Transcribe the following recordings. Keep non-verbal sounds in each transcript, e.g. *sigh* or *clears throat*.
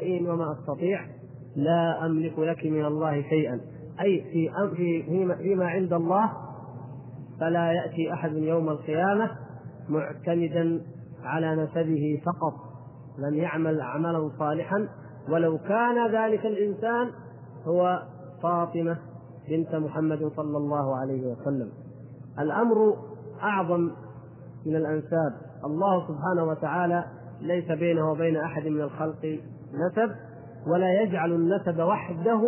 وما أستطيع لا أملك لك من الله شيئا. أي في في فيما, عند الله فلا يأتي أحد يوم القيامة معتمدا على نسبه فقط. لم يعمل عملا صالحا. ولو كان ذلك الإنسان هو فاطمة بنت محمد صلى الله عليه وسلم. الأمر أعظم من الأنساب. الله سبحانه وتعالى ليس بينه وبين أحد من الخلق نسب ولا يجعل النسب وحده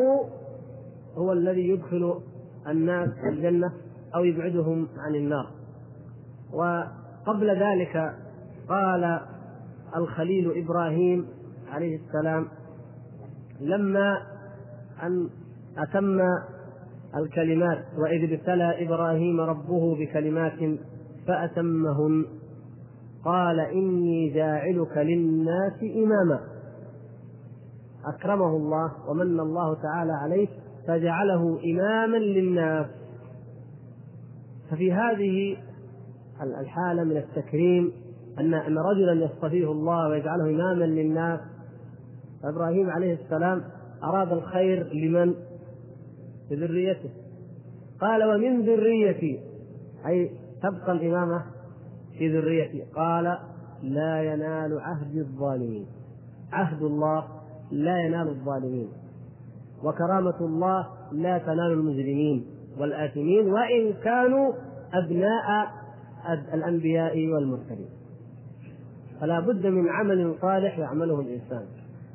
هو الذي يدخل الناس الجنة أو يبعدهم عن النار. وقبل ذلك قال الخليل إبراهيم عليه السلام لما أن أتم الكلمات وإذ ابتلى إبراهيم ربه بكلمات فأتمهن قال إني جاعلك للناس إماما. أكرمه الله ومن الله تعالى عليه فجعله إماما للناس. ففي هذه الحالة من التكريم أن أن رجلا يصطفيه الله ويجعله إماما للناس إبراهيم عليه السلام أراد الخير لمن؟ لذريته. قال ومن ذريتي؟ أي تبقى الإمامة في ذريتي. قال لا ينال عهد الظالمين. عهد الله لا ينال الظالمين. وكرامة الله لا تنال المجرمين والآثمين وإن كانوا أبناء الأنبياء والمرسلين. فلا بد من عمل صالح يعمله الإنسان.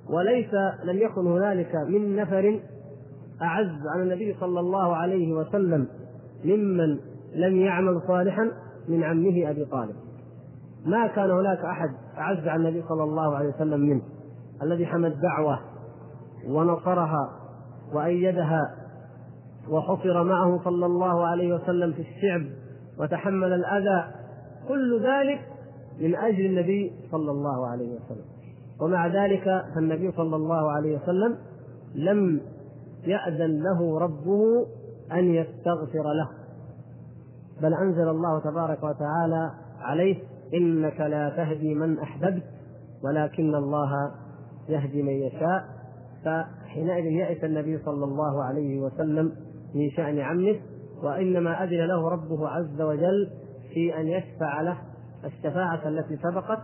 وليس لم يكن هنالك من نفر أعز على النبي صلى الله عليه وسلم ممن لم يعمل صالحا من عمه أبي طالب. ما كان هناك أحد أعز على النبي صلى الله عليه وسلم منه. الذي حمى الدعوة ونصرها وأيدها وحفر معه صلى الله عليه وسلم في الشعب وتحمل الأذى كل ذلك من أجل النبي صلى الله عليه وسلم. ومع ذلك فالنبي صلى الله عليه وسلم لم يأذن له ربه أن يستغفر له. بل أنزل الله تبارك وتعالى عليه إنك لا تهدي من أحببت ولكن الله يهدي من يشاء فحينئذ يأس النبي صلى الله عليه وسلم من شأن عمه وإنما أذن له ربه عز وجل في أن يشفع له الشفاعة التي سبقت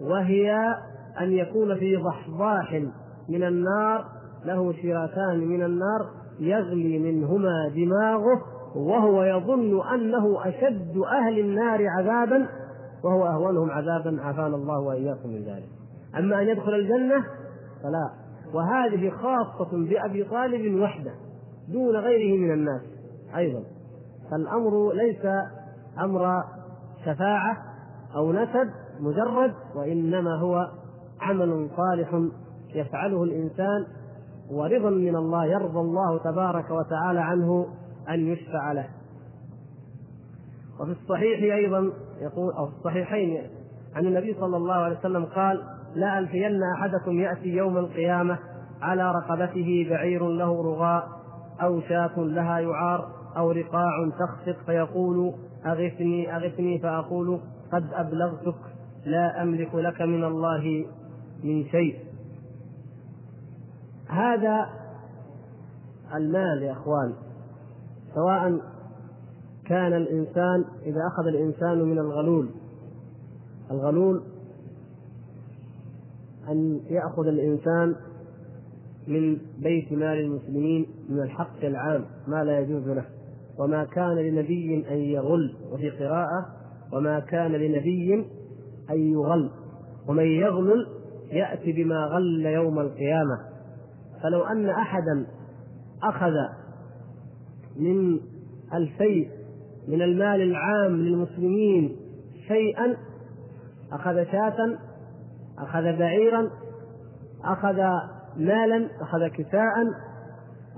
وهي أن يكون في ضحضاح من النار له شراكان من النار يغلي منهما دماغه وهو يظن أنه أشد أهل النار عذابا وهو أهونهم عذابا عافانا الله وإياكم من ذلك. أما أن يدخل الجنة فلا وهذه خاصة بأبي طالب وحده دون غيره من الناس أيضا. فالأمر ليس أمر شفاعة أو نسب مجرد وإنما هو عمل صالح يفعله الإنسان ورضا من الله يرضى الله تبارك وتعالى عنه أن يشفع له. وفي الصحيح أيضا يقول أو في الصحيحين عن النبي صلى الله عليه وسلم قال لا ألفين أحدكم يأتي يوم القيامة على رقبته بعير له رغاء أو شاة لها يعار أو رقاع تخفق فيقول أغثني أغثني فأقول قد أبلغتك لا أملك لك من الله من شيء. هذا المال يا إخوان سواء كان الإنسان إذا أخذ الإنسان من الغلول الغلول أن يأخذ الإنسان من بيت مال المسلمين من الحق العام ما لا يجوز له. وما كان لنبي أن يغل وفي قراءة وما كان لنبي أن يغل. ومن يغلل يأتي بما غل يوم القيامة. فلو أن أحدا أخذ من الفيء من المال العام للمسلمين شيئا أخذ شاة أخذ بعيرا أخذ مالا أخذ كساء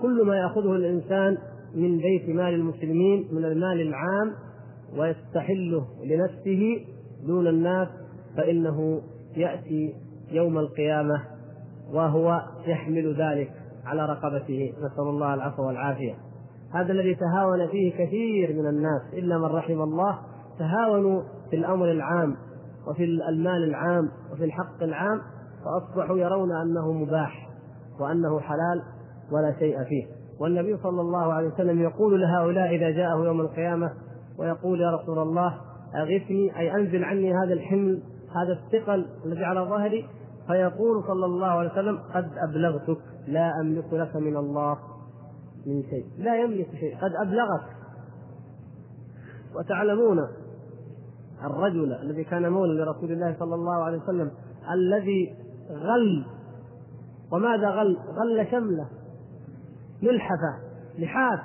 كل ما يأخذه الإنسان من بيت مال المسلمين من المال العام ويستحله لنفسه دون الناس فإنه يأتي يوم القيامة وهو يحمل ذلك على رقبته. نسأل الله العفو والعافية. هذا الذي تهاون فيه كثير من الناس إلا من رحم الله تهاونوا في الأمر العام. وفي المال العام وفي الحق العام فأصبحوا يرون أنه مباح وأنه حلال ولا شيء فيه. والنبي صلى الله عليه وسلم يقول لهؤلاء إذا جاءه يوم القيامة ويقول يا رسول الله أغثني أي أنزل عني هذا الحمل هذا الثقل الذي على ظهري. فيقول صلى الله عليه وسلم قد أبلغتك لا أملك لك من الله من شيء. لا يملك شيء قد أبلغك. وتعلمون الرجل الذي كان مولى لرسول الله صلى الله عليه وسلم الذي غل. وماذا غل؟ غل شمله. ملحفة لحاف.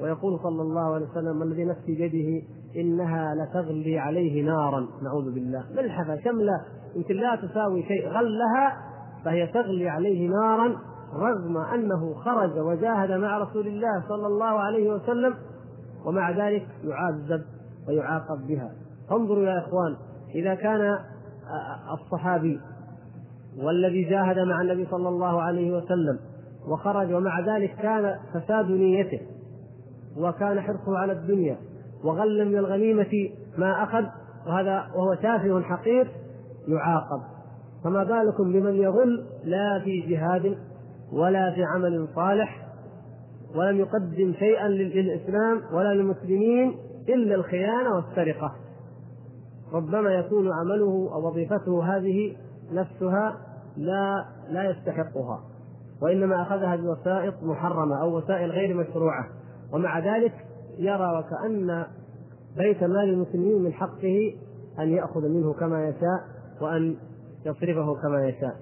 ويقول صلى الله عليه وسلم الذي نفسي بيده إنها لتغلي عليه نارا. نعوذ بالله. ملحفة شملة. يمكن لا تساوي شيء. غلها فهي تغلي عليه نارا رغم أنه خرج وجاهد مع رسول الله صلى الله عليه وسلم. ومع ذلك يعذب. ويعاقب بها. انظروا يا إخوان إذا كان الصحابي والذي جاهد مع النبي صلى الله عليه وسلم وخرج ومع ذلك كان فساد نيته وكان حرصه على الدنيا وغل من الغنيمة ما أخذ وهذا وهو تافه حقير يعاقب. فما بالكم بمن يغل لا في جهاد ولا في عمل صالح ولم يقدم شيئا للإسلام ولا للمسلمين إلا الخيانة والسرقة. ربما يكون عمله أو وظيفته هذه نفسها لا لا يستحقها وإنما أخذها بوسائط محرمة أو وسائل غير مشروعة. ومع ذلك يرى وكأن بيت مال المسلمين من حقه أن يأخذ منه كما يشاء وأن يصرفه كما يشاء.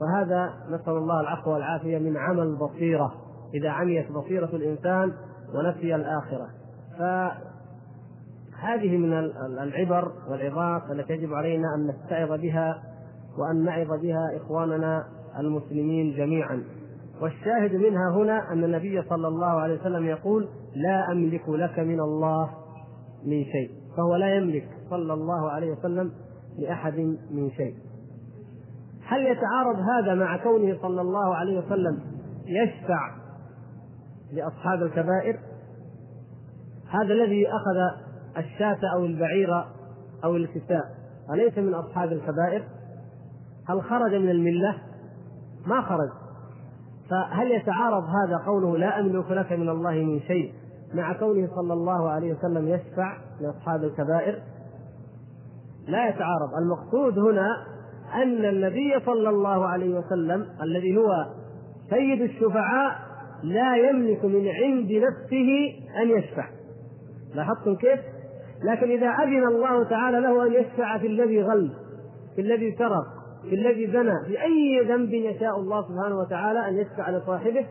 فهذا نسأل الله العفو والعافية من عمل البصيرة إذا عميت بصيرة الإنسان ونسي الآخرة. فهذه من العبر والعظات التي يجب علينا أن نتعظ بها وأن نعظ بها إخواننا المسلمين جميعا. والشاهد منها هنا أن النبي صلى الله عليه وسلم يقول لا أملك لك من الله من شيء. فهو لا يملك صلى الله عليه وسلم لأحد من شيء. هل يتعارض هذا مع كونه صلى الله عليه وسلم يشفع لأصحاب الكبائر؟ هذا الذي أخذ الشاة أو البعير أو الكساء. أليس من أصحاب الكبائر؟ هل خرج من الملة؟ ما خرج. فهل يتعارض هذا قوله لا أملك لك من الله من شيء مع كونه صلى الله عليه وسلم يشفع لأصحاب الكبائر؟ لا يتعارض. المقصود هنا أن النبي صلى الله عليه وسلم الذي هو سيد الشفعاء لا يملك من عند نفسه أن يشفع. لاحظتم كيف؟ لكن إذا أذن الله تعالى له أن يشفع في الذي غل في الذي سرق في الذي زنى في أي ذنب يشاء الله سبحانه وتعالى أن يشفع لصاحبه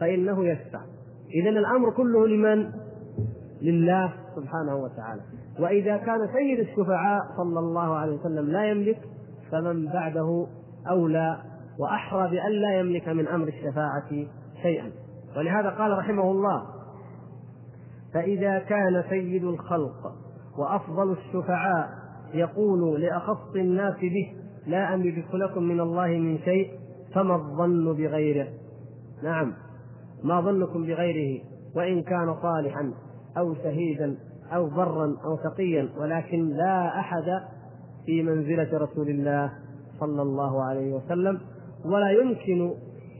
فإنه يشفع. إذا الأمر كله لمن؟ لله سبحانه وتعالى. وإذا كان سيد الشفعاء صلى الله عليه وسلم لا يملك فمن بعده أولى وأحرى بأن لا يملك من أمر الشفاعة شيئا. ولهذا قال رحمه الله فإذا كان سيد الخلق وأفضل الشفعاء يقول لأخص الناس به لا أملك لكم من الله من شيء فما الظن بغيره. نعم ما ظنكم بغيره وإن كان صالحا أو شهيدا أو برا أو تقيا ولكن لا أحد في منزلة رسول الله صلى الله عليه وسلم. ولا يمكن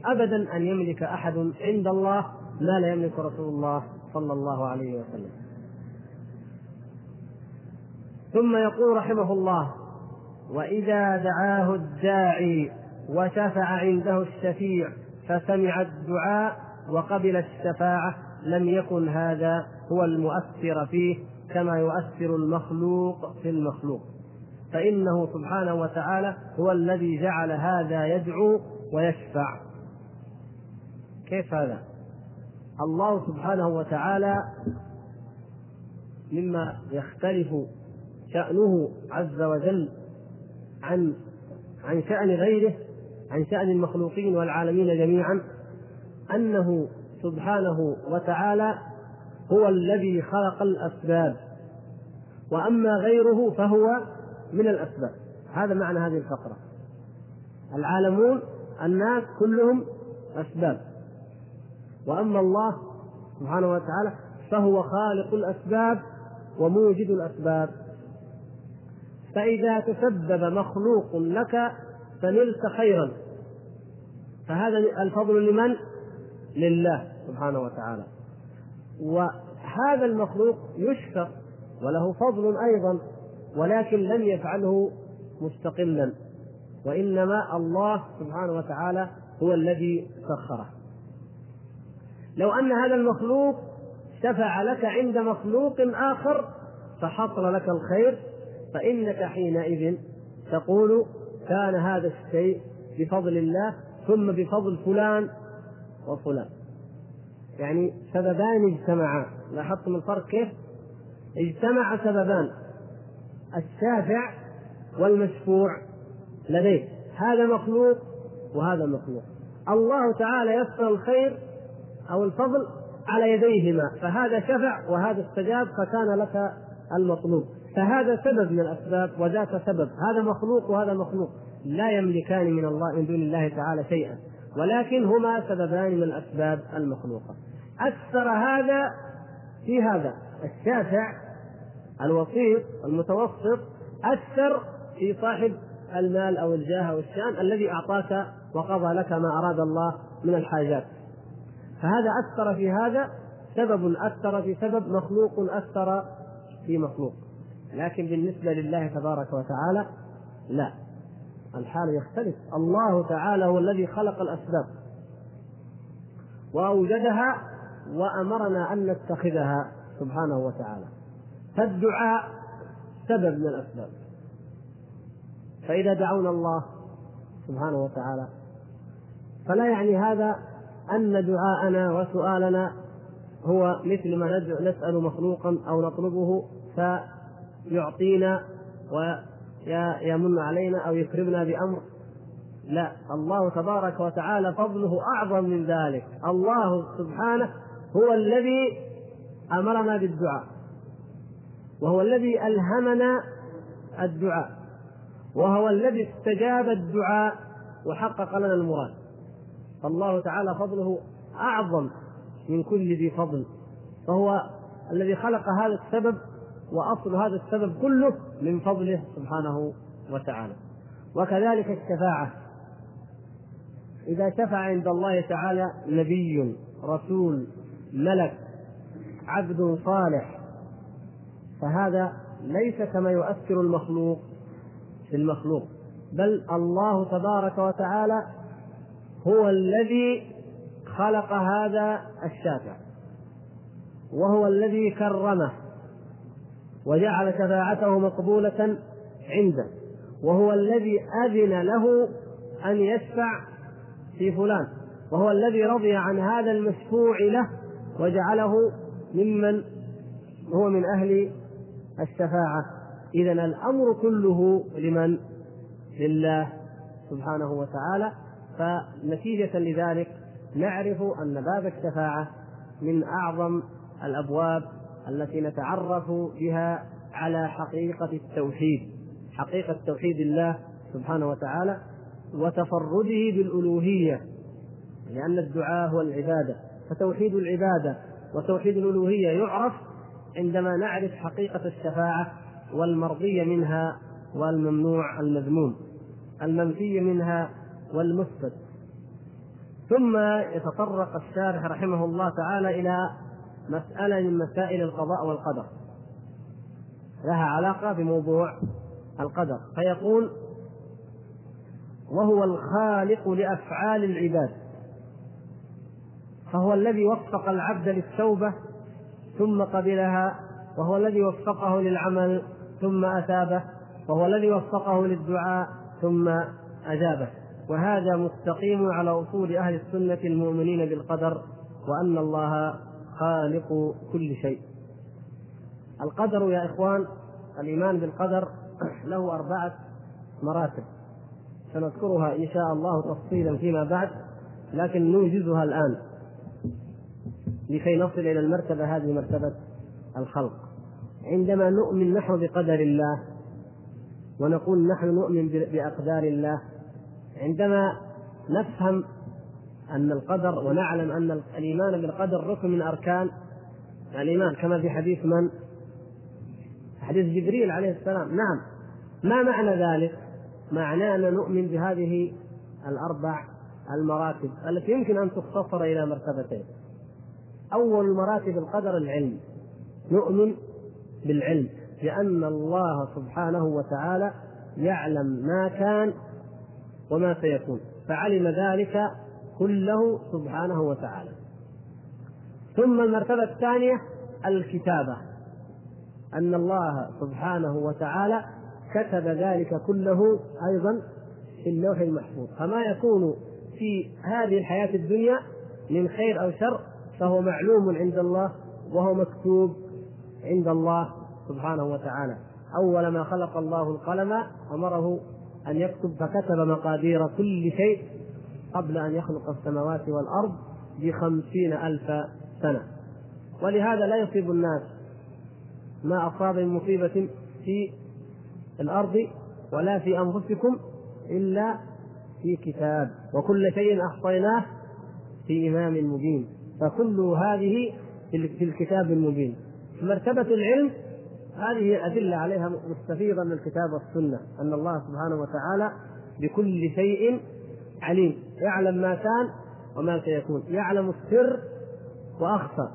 أبدا أن يملك أحد عند الله ما لا يملك رسول الله صلى الله عليه وسلم. ثم يقول رحمه الله وإذا دعاه الداعي وشفع عنده الشفيع فسمع الدعاء وقبل الشفاعة لم يكن هذا هو المؤثر فيه كما يؤثر المخلوق في المخلوق فإنه سبحانه وتعالى هو الذي جعل هذا يدعو ويشفع كيف هذا؟ الله سبحانه وتعالى مما يختلف شأنه عز وجل عن عن شأن غيره عن شأن المخلوقين والعالمين جميعا أنه سبحانه وتعالى هو الذي خلق الأسباب وأما غيره فهو من الأسباب. هذا معنى هذه الفقرة. العالمون الناس كلهم أسباب. وأما الله سبحانه وتعالى فهو خالق الأسباب وموجد الأسباب. فإذا تسبب مخلوق لك فنلت خيرا. فهذا الفضل لمن؟ لله سبحانه وتعالى. وهذا المخلوق يشكر وله فضل أيضا ولكن لم يفعله مستقلا. وإنما الله سبحانه وتعالى هو الذي سخره. لو أن هذا المخلوق شفع لك عند مخلوق آخر فحصل لك الخير فإنك حينئذ تقول كان هذا الشيء بفضل الله ثم بفضل فلان وفلان. يعني سببان اجتمعا. لاحظتم الفرق كيف؟ اجتمع سببان. الشافع والمشفوع لديه. هذا مخلوق وهذا مخلوق. الله تعالى يسر الخير أو الفضل على يديهما. فهذا شفع وهذا استجاب فكان لك المطلوب. فهذا سبب من الأسباب وذاك سبب. هذا مخلوق وهذا مخلوق. لا يملكان من الله من دون الله تعالى شيئا. ولكن هما سببان من الأسباب المخلوقة. اثر هذا في هذا. الشافع الوسيط المتوسط اثر في صاحب المال أو الجاه أو الشأن الذي أعطاك وقضى لك ما أراد الله من الحاجات. فهذا اثر في هذا سبب اثر في سبب مخلوق اثر في مخلوق. لكن بالنسبة لله تبارك وتعالى لا. الحال يختلف. الله تعالى هو الذي خلق الأسباب. وأوجدها وأمرنا أن نتخذها سبحانه وتعالى. فالدعاء سبب من الأسباب. فإذا دعونا الله سبحانه وتعالى فلا يعني هذا أن دعاءنا وسؤالنا هو مثل ما نسأل مخلوقا أو نطلبه فيعطينا ويمن علينا أو يكرمنا بأمر. لا الله تبارك وتعالى فضله أعظم من ذلك. الله سبحانه هو الذي أمرنا بالدعاء وهو الذي ألهمنا الدعاء وهو الذي استجاب الدعاء وحقق لنا المراد. فالله تعالى فضله أعظم من كل ذي فضل فهو الذي خلق هذا السبب وأصل هذا السبب كله من فضله سبحانه وتعالى. وكذلك الشفاعة. إذا شفع عند الله تعالى نبي رسول ملك عبد صالح فهذا ليس كما يؤثر المخلوق في المخلوق. بل الله تبارك وتعالى هو الذي خلق هذا الشافع وهو الذي كرمه. وجعل شفاعته مقبولة عنده وهو الذي أذن له أن يشفع في فلان وهو الذي رضي عن هذا المشفوع له وجعله ممن هو من أهل الشفاعة إذا الأمر كله لمن؟ لله سبحانه وتعالى فنتيجة لذلك نعرف أن باب الشفاعة من أعظم الأبواب التي نتعرف بها على حقيقة التوحيد حقيقة توحيد الله سبحانه وتعالى وتفرده بالألوهية لأن الدعاء هو العبادة. فتوحيد العبادة وتوحيد الألوهية يعرف عندما نعرف حقيقة الشفاعة والمرضية منها والممنوع المذموم المنفي منها والمثبت ثم يتطرق الشارح رحمه الله تعالى إلى مسألة من مسائل القضاء والقدر. لها علاقة بموضوع القدر. فيقول وهو الخالق لأفعال العباد. فهو الذي وفق العبد للتوبة ثم قبلها وهو الذي وفقه للعمل ثم أثابه وهو الذي وفقه للدعاء ثم أجابه. وهذا مستقيم على أصول أهل السنة المؤمنين بالقدر وأن الله خالق كل شيء. القدر يا إخوان الإيمان بالقدر *clears throat* له أربعة مراتب. سنذكرها إن شاء الله تفصيلا فيما بعد لكن نوجزها الآن. لكي نصل إلى المرتبة هذه مرتبة الخلق. عندما نؤمن نحن بقدر الله ونقول نحن نؤمن بأقدار الله عندما نفهم أن القدر ونعلم أن الإيمان بالقدر ركن من أركان الإيمان كما في حديث من؟ حديث جبريل عليه السلام. نعم. ما معنى ذلك؟ معناه أن نؤمن بهذه الأربع المراتب التي يمكن أن تختصر إلى مرتبتين. أول مراتب القدر العلم. نؤمن بالعلم لأن الله سبحانه وتعالى يعلم ما كان وما سيكون. فعلم ذلك كله سبحانه وتعالى. ثم المرتبة الثانية الكتابة. أن الله سبحانه وتعالى كتب ذلك كله أيضا في اللوح المحفوظ. فما يكون في هذه الحياة الدنيا من خير أو شر فهو معلوم عند الله وهو مكتوب عند الله سبحانه وتعالى. أول ما خلق الله القلم أمره أن يكتب فكتب مقادير كل شيء قبل أن يخلق السماوات والأرض بخمسين ألف سنة. ولهذا لا يصيب الناس ما أصاب من مصيبة في الأرض ولا في أنفسكم إلا في كتاب. وكل شيء أحصيناه في إمام مبين. فكل هذه في الكتاب المبين. مرتبة العلم هذه أدلة عليها مستفيضة من الكتاب والسنة أن الله سبحانه وتعالى بكل شيء عليم. يعلم ما كان وما سيكون. يعلم السر وأخفى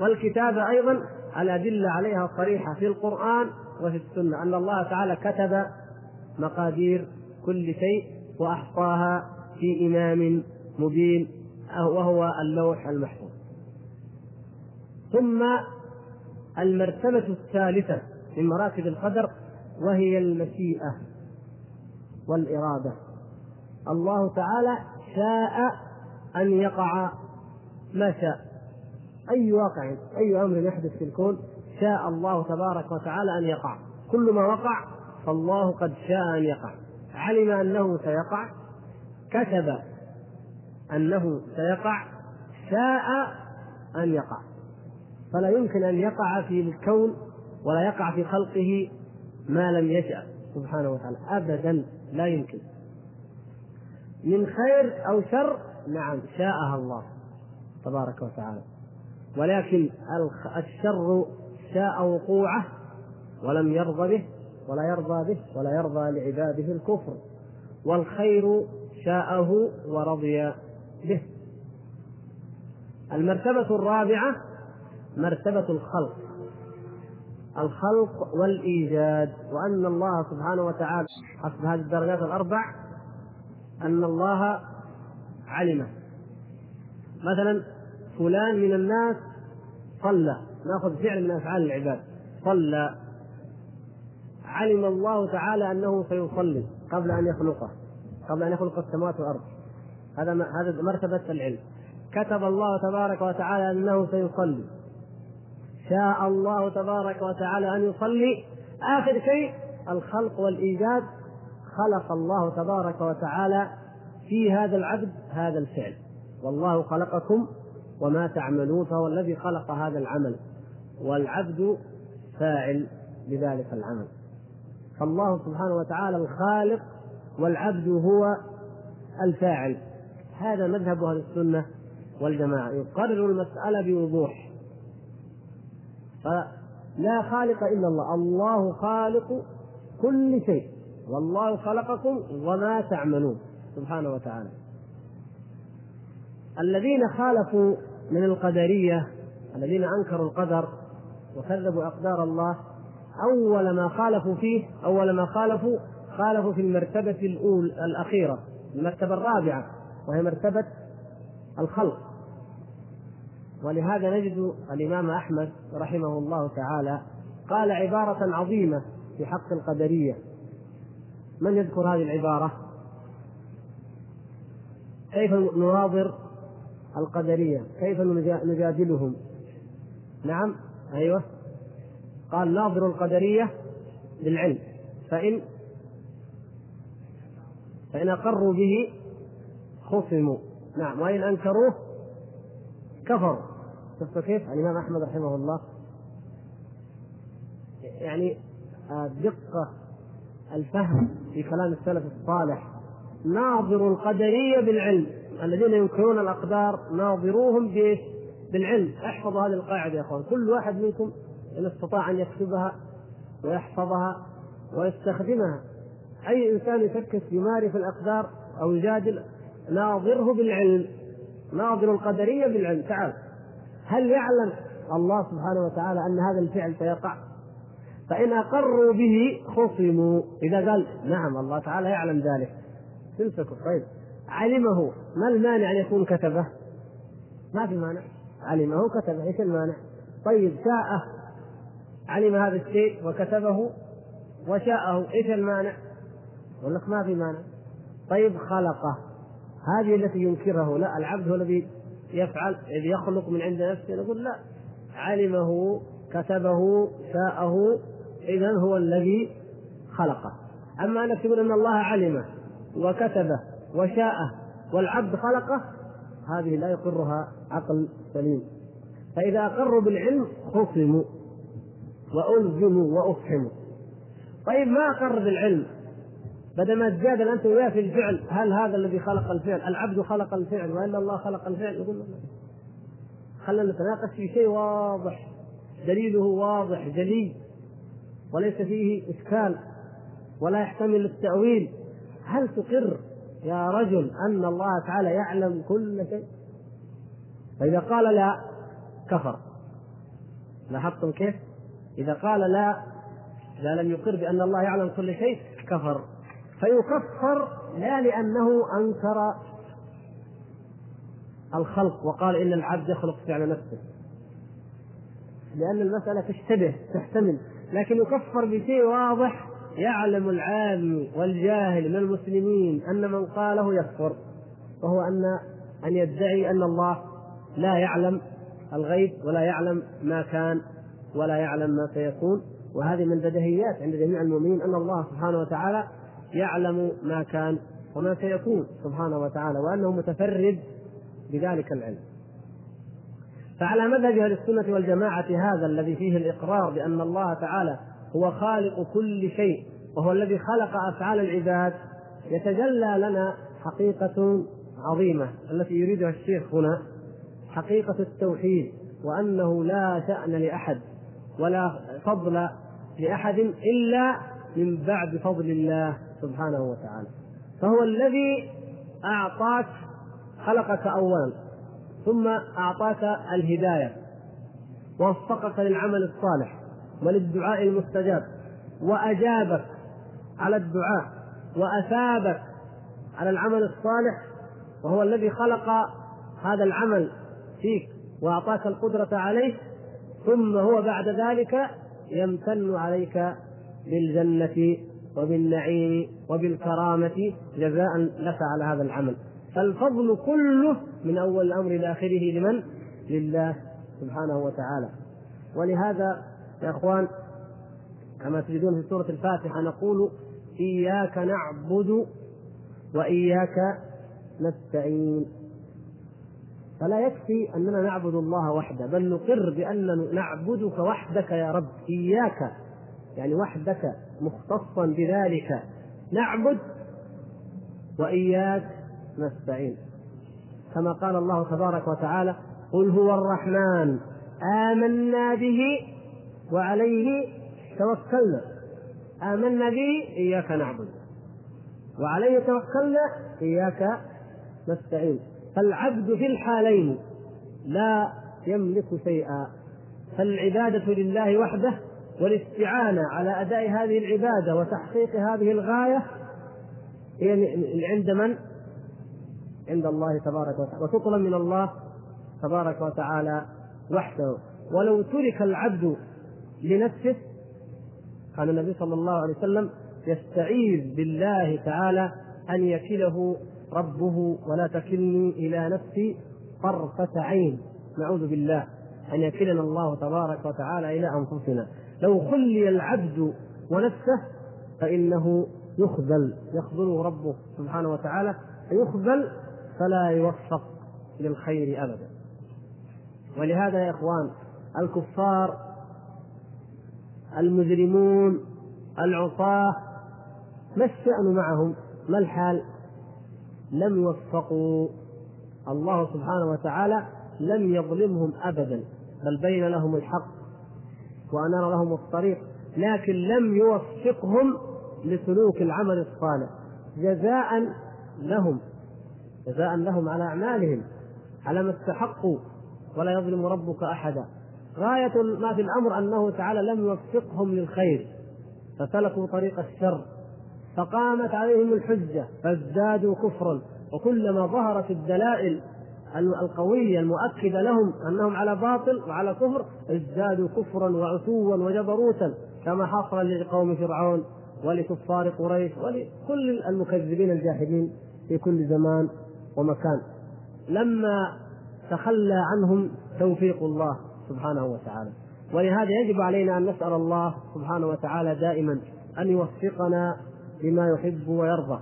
والكتابة أيضا الأدلة عليها صريحة في القرآن وفي السنة أن الله تعالى كتب مقادير كل شيء وأحصاها في إمام مبين وهو اللوح المحفوظ. ثم المرتبة الثالثة من مراتب القدر وهي المشيئة والإرادة. الله تعالى شاء أن يقع ما شاء. أي واقع أي أمر يحدث في الكون شاء الله تبارك وتعالى أن يقع. كل ما وقع فالله قد شاء أن يقع. علم أنه سيقع كتب أنه سيقع شاء أن يقع. فلا يمكن أن يقع في الكون ولا يقع في خلقه ما لم يشأ سبحانه وتعالى. أبدا لا يمكن. من خير أو شر؟ نعم شاءها الله تبارك وتعالى. ولكن الشر شاء وقوعه ولم يرضى به ولا يرضى به ولا يرضى لعباده الكفر. والخير شاءه ورضي به. المرتبة الرابعة مرتبة الخلق. الخلق والإيجاد. وأن الله سبحانه وتعالى حسب هذه الدرجات الأربع أن الله علم. مثلا فلان من الناس صلى. نأخذ فعل من أفعال العباد. صلى. علم الله تعالى أنه سيصلي قبل أن يخلقه قبل أن يخلق السماوات والأرض. هذا هذا مرتبة العلم. كتب الله تبارك وتعالى أنه سيصلي. شاء الله تبارك وتعالى أن يصلي. آخر شيء الخلق والإيجاد خلق الله تبارك وتعالى في هذا العبد هذا الفعل. والله خلقكم وما تعملون فهو الذي خلق هذا العمل. والعبد فاعل لذلك العمل. فالله سبحانه وتعالى الخالق والعبد هو الفاعل. هذا مذهب أهل السنة والجماعة. يقرر المسألة بوضوح. فلا خالق إلا الله. الله خالق كل شيء. والله خلقكم وما تعملون. سبحانه وتعالى. الذين خالفوا من القدرية الذين أنكروا القدر وكذبوا أقدار الله أول ما خالفوا فيه أول ما خالفوا خالفوا في المرتبة الاولى الأخيرة المرتبة الرابعة وهي مرتبة الخلق. ولهذا نجد الإمام أحمد رحمه الله تعالى قال عبارة عظيمة في حق القدرية. من يذكر هذه العبارة؟ كيف نناظر القدرية؟ كيف نجادلهم؟ نعم أيوه. قال ناظر القدرية بالعلم. فان فإن أقروا به خصموا. نعم وإن أنكروه كفروا. شفت كيف؟ الإمام أحمد رحمه الله. يعني دقة الفهم في كلام السلف الصالح. ناظر القدرية بالعلم. الذين ينكرون الأقدار ناظروهم بإيش؟ بالعلم. احفظوا هذه القاعدة يا أخوان. كل واحد منكم إن استطاع أن يكتبها ويحفظها ويستخدمها. أي إنسان يفكر في الأقدار أو يجادل ناظره بالعلم. ناظر القدرية بالعلم. تعال. هل يعلم الله سبحانه وتعالى أن هذا الفعل سيقع؟ فإن أقروا به خصموا. إذا قال نعم الله تعالى يعلم ذلك. تمسكوا. طيب. علمه. ما المانع أن يكون كتبه؟ ما في مانع. علمه كتبه إيش المانع؟ طيب شاءه. علم هذا الشيء وكتبه وشاءه. إيش المانع؟ يقول لك ما في مانع. طيب خلقه. هذه التي ينكره. لا العبد هو الذي يفعل الذي يخلق من عند نفسه. نقول لا. علمه كتبه شاءه. اذا هو الذي خلقه أما أنك تقول أن الله علمه وكتبه وشاءه والعبد خلقه هذه لا يقرها عقل سليم. فإذا أقروا بالعلم خصموا وألزموا وأفحموا. طيب ما أقر بالعلم؟ بدل ما تجادل أنت وياه في الفعل هل هذا الذي خلق الفعل؟ العبد خلق الفعل وإلا الله خلق الفعل؟ يقول خلينا نتناقش في شيء واضح دليله واضح جلي. وليس فيه إشكال ولا يحتمل التأويل. هل تقر يا رجل أن الله تعالى يعلم كل شيء؟ فإذا قال لا كفر. لاحظتم كيف؟ إذا قال لا إذا لم يقر بأن الله يعلم كل شيء كفر. فيكفر لا لأنه أنكر الخلق وقال إن العبد يخلق فعل نفسه. لأن المسألة تشتبه تحتمل. لكن يكفر بشيء واضح يعلم العام والجاهل من المسلمين أن من قاله يكفر وهو أن أن يدعي أن الله لا يعلم الغيب ولا يعلم ما كان ولا يعلم ما سيكون. وهذه من بديهيات عند جميع المؤمنين أن الله سبحانه وتعالى يعلم ما كان وما سيكون سبحانه وتعالى وأنه متفرد بذلك العلم. فعلى مذهب أهل السنة والجماعة هذا الذي فيه الإقرار بأن الله تعالى هو خالق كل شيء وهو الذي خلق أفعال العباد يتجلى لنا حقيقة عظيمة التي يريدها الشيخ هنا حقيقة التوحيد وأنه لا شأن لأحد ولا فضل لأحد إلا من بعد فضل الله سبحانه وتعالى. فهو الذي أعطاك خلقك اولا ثم أعطاك الهداية ووفقك للعمل الصالح وللدعاء المستجاب وأجابك على الدعاء وأثابك على العمل الصالح وهو الذي خلق هذا العمل فيك وأعطاك القدرة عليه ثم هو بعد ذلك يمتن عليك بالجنة وبالنعيم وبالكرامة جزاء لك على هذا العمل. فالفضل كله من أول الأمر إلى آخره لمن؟ لله سبحانه وتعالى. ولهذا يا إخوان كما تجدون في سورة الفاتحة نقول إياك نعبد وإياك نستعين. فلا يكفي أننا نعبد الله وحده بل نقر بان نعبدك وحدك يا رب إياك يعني وحدك مختصا بذلك. نعبد وإياك نستعين. كما قال الله تبارك وتعالى قل هو الرحمن. آمنا به وعليه توكلنا. آمنا به إياك نعبد. وعليه توكلنا إياك نستعين. فالعبد في الحالين لا يملك شيئا. فالعبادة لله وحده والاستعانة على أداء هذه العبادة وتحقيق هذه الغاية هي عند من؟ عند الله تبارك وتعالى وتطلب من الله تبارك وتعالى وحده. ولو ترك العبد لنفسه كان النبي صلى الله عليه وسلم يستعيذ بالله تعالى أن يكله ربه ولا تكلني إلى نفسي طرفة عين. نعوذ بالله أن يكلنا الله تبارك وتعالى إلى أنفسنا. لو خلي العبد ونفسه فإنه يخذل يخذله ربه سبحانه وتعالى فيخذل فلا يوفق للخير أبدا ولهذا يا إخوان الكفار المجرمون العصاة ما الشأن معهم؟ ما الحال؟ لم يوفقوا الله سبحانه وتعالى لم يظلمهم أبدا بل بين لهم الحق وانار لهم الطريق لكن لم يوفقهم لسلوك العمل الصالح جزاء لهم جزاء لهم على أعمالهم على ما استحقوا ولا يظلم ربك أحدا. غاية ما في الأمر أنه تعالى لم يوفقهم للخير فسلكوا طريق الشر فقامت عليهم الحجة فازدادوا كفرا. وكلما ظهرت الدلائل القوية المؤكدة لهم أنهم على باطل وعلى كفر ازدادوا كفرا وعتوا وجبروتا كما حصل لقوم فرعون ولكفار قريش ولكل المكذبين الجاحدين في كل زمان. ومكان. لما تخلى عنهم توفيق الله سبحانه وتعالى. ولهذا يجب علينا أن نسأل الله سبحانه وتعالى دائما أن يوفقنا لما يحب ويرضى.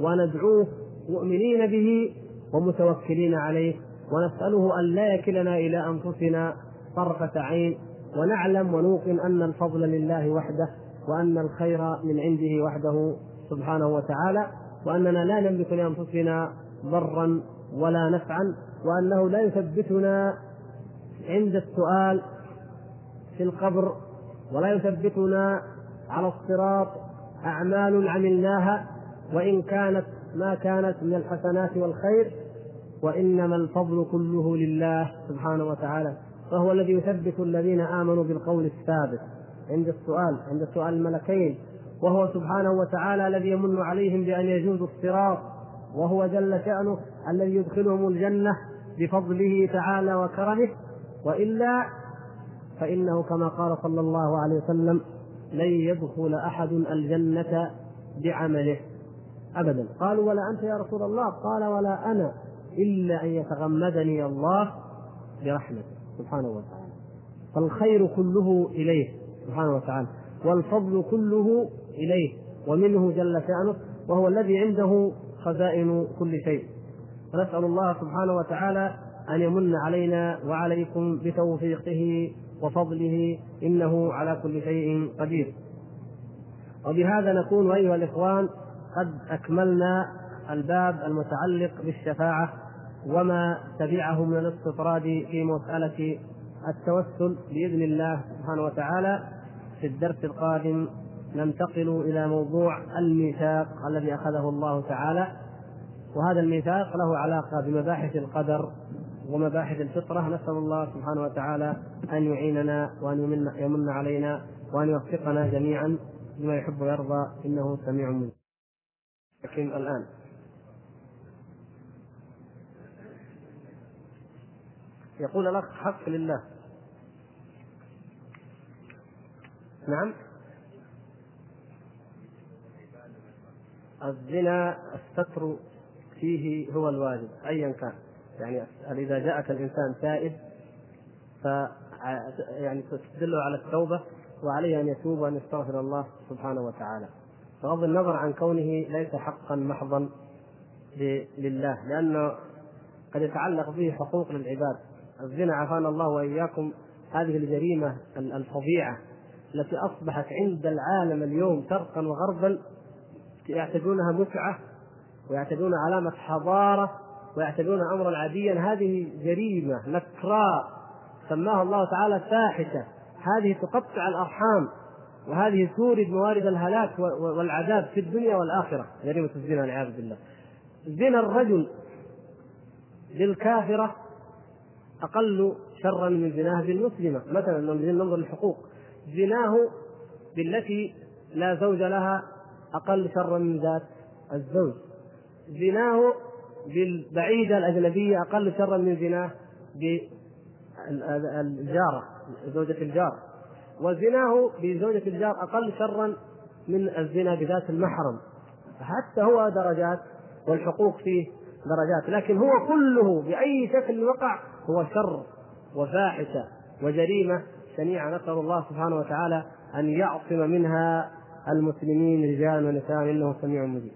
وندعوه مؤمنين به ومتوكلين عليه. ونسأله أن لا يكلنا إلى أنفسنا طرفة عين. ونعلم ونوقن أن الفضل لله وحده وأن الخير من عنده وحده سبحانه وتعالى. وأننا لا نملك لأنفسنا ضرا ولا نفعا وأنه لا يثبتنا عند السؤال في القبر ولا يثبتنا على الصراط أعمال عملناها وإن كانت ما كانت من الحسنات والخير وإنما الفضل كله لله سبحانه وتعالى. فهو الذي يثبت الذين آمنوا بالقول الثابت عند السؤال عند سؤال الملكين وهو سبحانه وتعالى الذي يمن عليهم بأن يجوزوا الصراط. وهو جل شأنه الذي يدخلهم الجنة بفضله تعالى وكرمه وإلا فإنه كما قال صلى الله عليه وسلم لن يدخل أحد الجنة بعمله. أبدا. قالوا ولا أنت يا رسول الله؟ قال ولا أنا إلا أن يتغمدني الله برحمته. سبحانه وتعالى. فالخير كله إليه. سبحانه وتعالى. والفضل كله إليه. ومنه جل شأنه وهو الذي عنده خزائن كل شيء. فنسأل الله سبحانه وتعالى أن يمن علينا وعليكم بتوفيقه وفضله إنه على كل شيء قدير. وبهذا نكون أيها الإخوان قد أكملنا الباب المتعلق بالشفاعة وما تبعه من الاستطراد في مسألة التوسل بإذن الله سبحانه وتعالى في الدرس القادم ننتقل إلى موضوع الميثاق الذي أخذه الله تعالى وهذا الميثاق له علاقة بمباحث القدر ومباحث الفطرة. نسأل الله سبحانه وتعالى أن يعيننا وأن يمن, يمن علينا وأن يوفقنا جميعا لما يحب ويرضى. إنه سميع مجيب لكن الآن. يقول الأخ حق لله. نعم. الزنا الستر فيه هو الواجب ايا كان. يعني إذا جاءك الإنسان تائب ف يعني تدله على التوبة وعليه أن يتوب وأن يستغفر الله سبحانه وتعالى. بغض النظر عن كونه ليس حقا محضا لله لأنه قد يتعلق به حقوق للعباد. الزنا عافانا الله وإياكم هذه الجريمة الفظيعة التي أصبحت عند العالم اليوم شرقا وغربا يعتبرونها متعه ويعتبرون علامة حضارة ويعتبرون أمرا عاديا. هذه جريمة نكراء سماها الله تعالى فاحشة. هذه تقطع الأرحام وهذه تورد موارد الهلاك والعذاب في الدنيا والآخرة. جريمة الزنا والعياذ بالله. زنا الرجل للكافرة أقل شرا من زناه بالمسلمة. مثلا ننظر للحقوق. زناه بالتي لا زوج لها أقل شرا من ذات الزوج. زناه بالبعيدة الأجنبية أقل شرا من زناه بالجارة زوجة الجار. وزناه بزوجة الجار أقل شرا من الزنا بذات المحرم. حتى هو درجات والحقوق فيه درجات لكن هو كله بأي شكل وقع هو شر وفاحشة وجريمة شنيعة نسأل الله سبحانه وتعالى أن يعصم منها المسلمين رجال ونساء إنه سميع مجيب.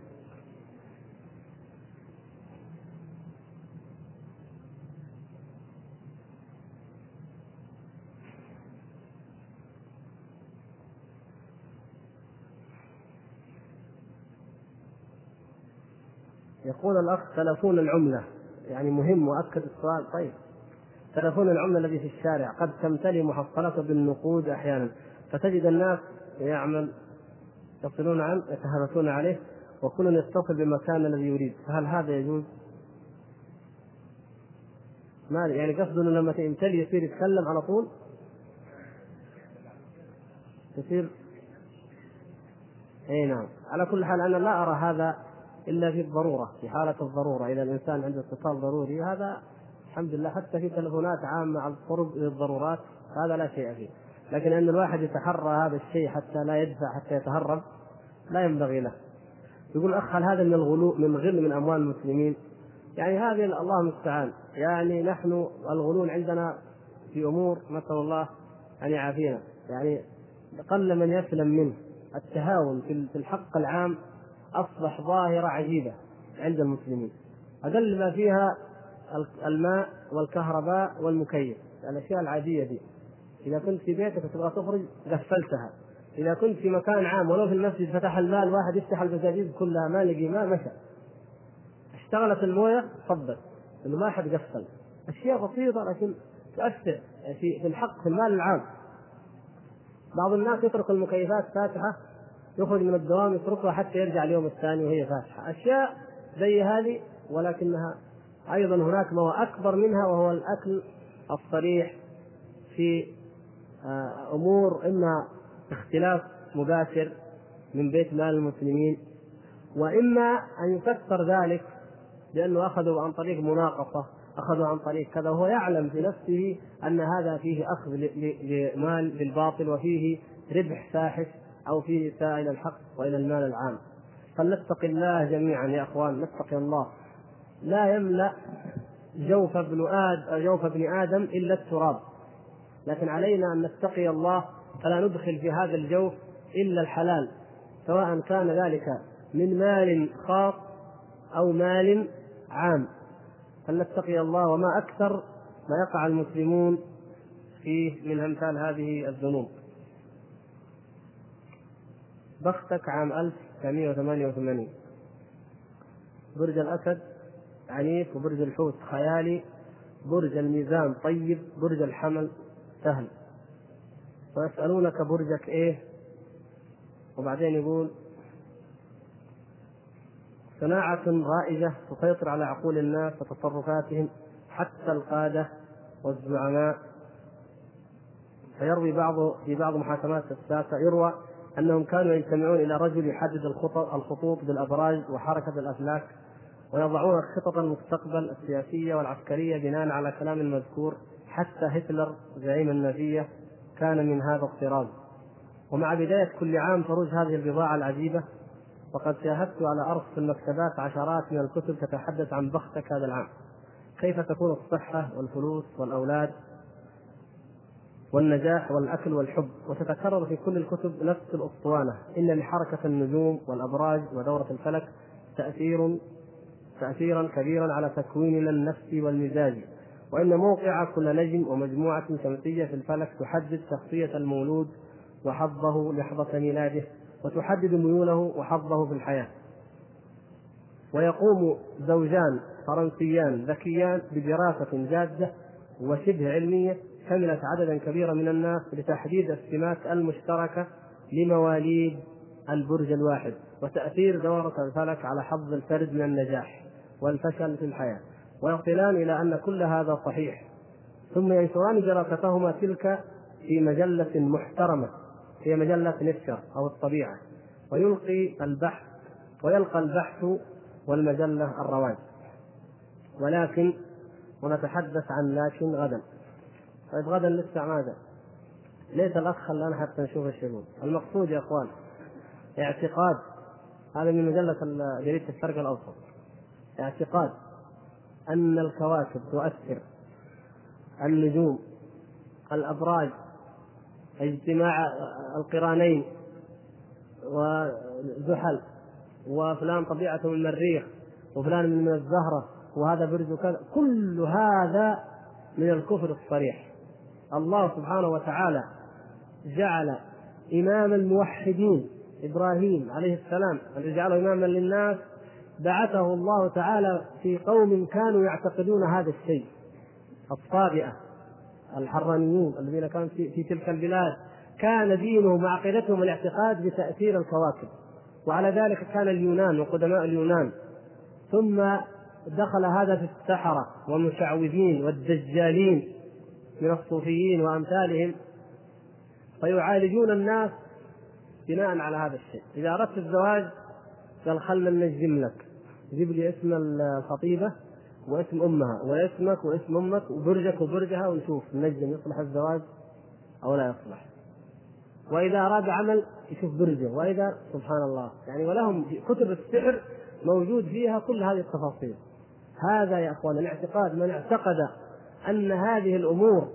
يقول الأخ تلفون العملة يعني مهم وأكد السؤال طيب. تلفون العملة الذي في الشارع قد تمتلي محصلته بالنقود أحيانا فتجد الناس يعمل يصلون عنه يتهافتون عليه وكل يتصل بالمكان الذي يريد. فهل هذا يجوز؟ ما يعني قصده إنه لما يمتلي يصير يتكلم على طول؟ يصير اي نعم. على كل حال أنا لا أرى هذا إلا في الضرورة في حالة الضرورة. إذا الإنسان عنده اتصال ضروري هذا الحمد لله حتى في تلفونات عامة على الطرق للضرورات هذا لا شيء فيه. لكن أن الواحد يتحرى هذا الشيء حتى لا يدفع حتى يتهرب لا ينبغي له. يقول أخ هل هذا من الغلو من غل من أموال المسلمين؟ يعني هذه الله المستعان. يعني نحن الغلول عندنا في أمور نسأل الله أن يعافينا. يعني قل من يسلم منه. التهاون في الحق العام أصبح ظاهرة عجيبة عند المسلمين. أقل ما فيها الماء والكهرباء والمكيف. الأشياء العادية دي. إذا كنت في بيتك تبغى تخرج قفلتها إذا كنت في مكان عام ولو في المسجد فتح الماء الواحد يفتح البزاجيز كلها ما لقي ماء مشى. اشتغلت الموية صبت إنه ما حد قفل أشياء بسيطة لكن تؤثر في في الحق في المال العام. بعض الناس يترك المكيفات فاتحة يخرج من الدوام يتركها حتى يرجع اليوم الثاني وهي فاتحة. أشياء زي هذه ولكنها أيضا هناك ما هو أكبر منها وهو الأكل الصريح في أمور إما اختلاف مباشر من بيت مال المسلمين وإما أن يفسر ذلك لأنه اخذوا عن طريق مناقصة اخذوا عن طريق كذا وهو يعلم في نفسه أن هذا فيه أخذ لمال بالباطل وفيه ربح فاحش أو فيه إساءة إلى الحق وإلى المال العام. فلنتقي الله جميعا يا إخوان نتقي الله. لا يملأ جوف ابن آد جوف ابن آدم إلا التراب. لكن علينا أن نتقي الله فلا ندخل في هذا الجوف إلا الحلال سواء كان ذلك من مال خاص أو مال عام. فلنتقي الله وما أكثر ما يقع المسلمون فيه من أمثال هذه الذنوب. بختك عام 1988 برج الأسد عنيف وبرج الحوت خيالي برج الميزان طيب برج الحمل سهل. ويسألونك برجك إيه؟ وبعدين يقول صناعة رائجة تسيطر على عقول الناس وتصرفاتهم حتى القادة والزعماء. فيروي بعض في بعض محاكمات الساسة يروى أنهم كانوا يجتمعون إلى رجل يحدد الخطوط بالأبراج وحركة الأفلاك ويضعون خطط المستقبل السياسية والعسكرية بناء على كلام المذكور حتى هتلر زعيم النازية كان من هذا الطراز ومع بداية كل عام خروج هذه البضاعة العجيبة وقد شاهدت على أرصف المكتبات عشرات من الكتب تتحدث عن بختك هذا العام. كيف تكون الصحة والفلوس والأولاد والنجاح والأكل والحب؟ وتتكرر في كل الكتب نفس الأسطوانة. إن لحركة النجوم والأبراج ودورة الفلك تأثير تأثيرا كبيرا على تكويننا النفسي والمزاجي وإن موقع كل نجم ومجموعة شمسية في الفلك تحدد شخصية المولود وحظه لحظة ميلاده وتحدد ميوله وحظه في الحياة. ويقوم زوجان فرنسيان ذكيان بدراسة جادة وشبه علمية شملت عددا كبيرا من الناس لتحديد السمات المشتركة لمواليد البرج الواحد وتأثير دورة الفلك على حظ الفرد من النجاح والفشل في الحياة. ويصلان إلى أن كل هذا صحيح. ثم ينشران دراستهما تلك في مجلة محترمة هي مجلة نشر أو الطبيعة. ويلقي البحث ويلقى البحث والمجلة الرواج. ولكن ونتحدث عن لكن غدا. طيب غدا لسه ماذا؟ ليس الأخ خلانا حتى نشوف الشغل المقصود يا إخوان اعتقاد. هذا من مجلة جريدة الشرق الأوسط. اعتقاد. أن الكواكب تؤثر النجوم الأبراج اجتماع القرانين وزحل وفلان طبيعته من المريخ وفلان من الزهرة وهذا برج كذا كل هذا من الكفر الصريح. الله سبحانه وتعالى جعل إمام الموحدين إبراهيم عليه السلام الذي جعله إماما للناس بعثه الله تعالى في قوم كانوا يعتقدون هذا الشيء. الطابئة الحرانيين الذين كانوا في, في تلك البلاد. كان دينهم وعقيدتهم الاعتقاد بتأثير الكواكب. وعلى ذلك كان اليونان وقدماء اليونان. ثم دخل هذا في السحرة والمشعوذين والدجالين من الصوفيين وأمثالهم. فيعالجون الناس بناء على هذا الشيء. إذا أردت الزواج قال خلنا ننجم لك. جيب لي اسم الخطيبة واسم أمها واسمك واسم أمك وبرجك وبرجها ونشوف ننجم يصلح الزواج أو لا يصلح. وإذا أراد عمل يشوف برجه وإذا سبحان الله يعني ولهم كتب السحر موجود فيها كل هذه التفاصيل. هذا يا إخوان الاعتقاد من اعتقد أن هذه الأمور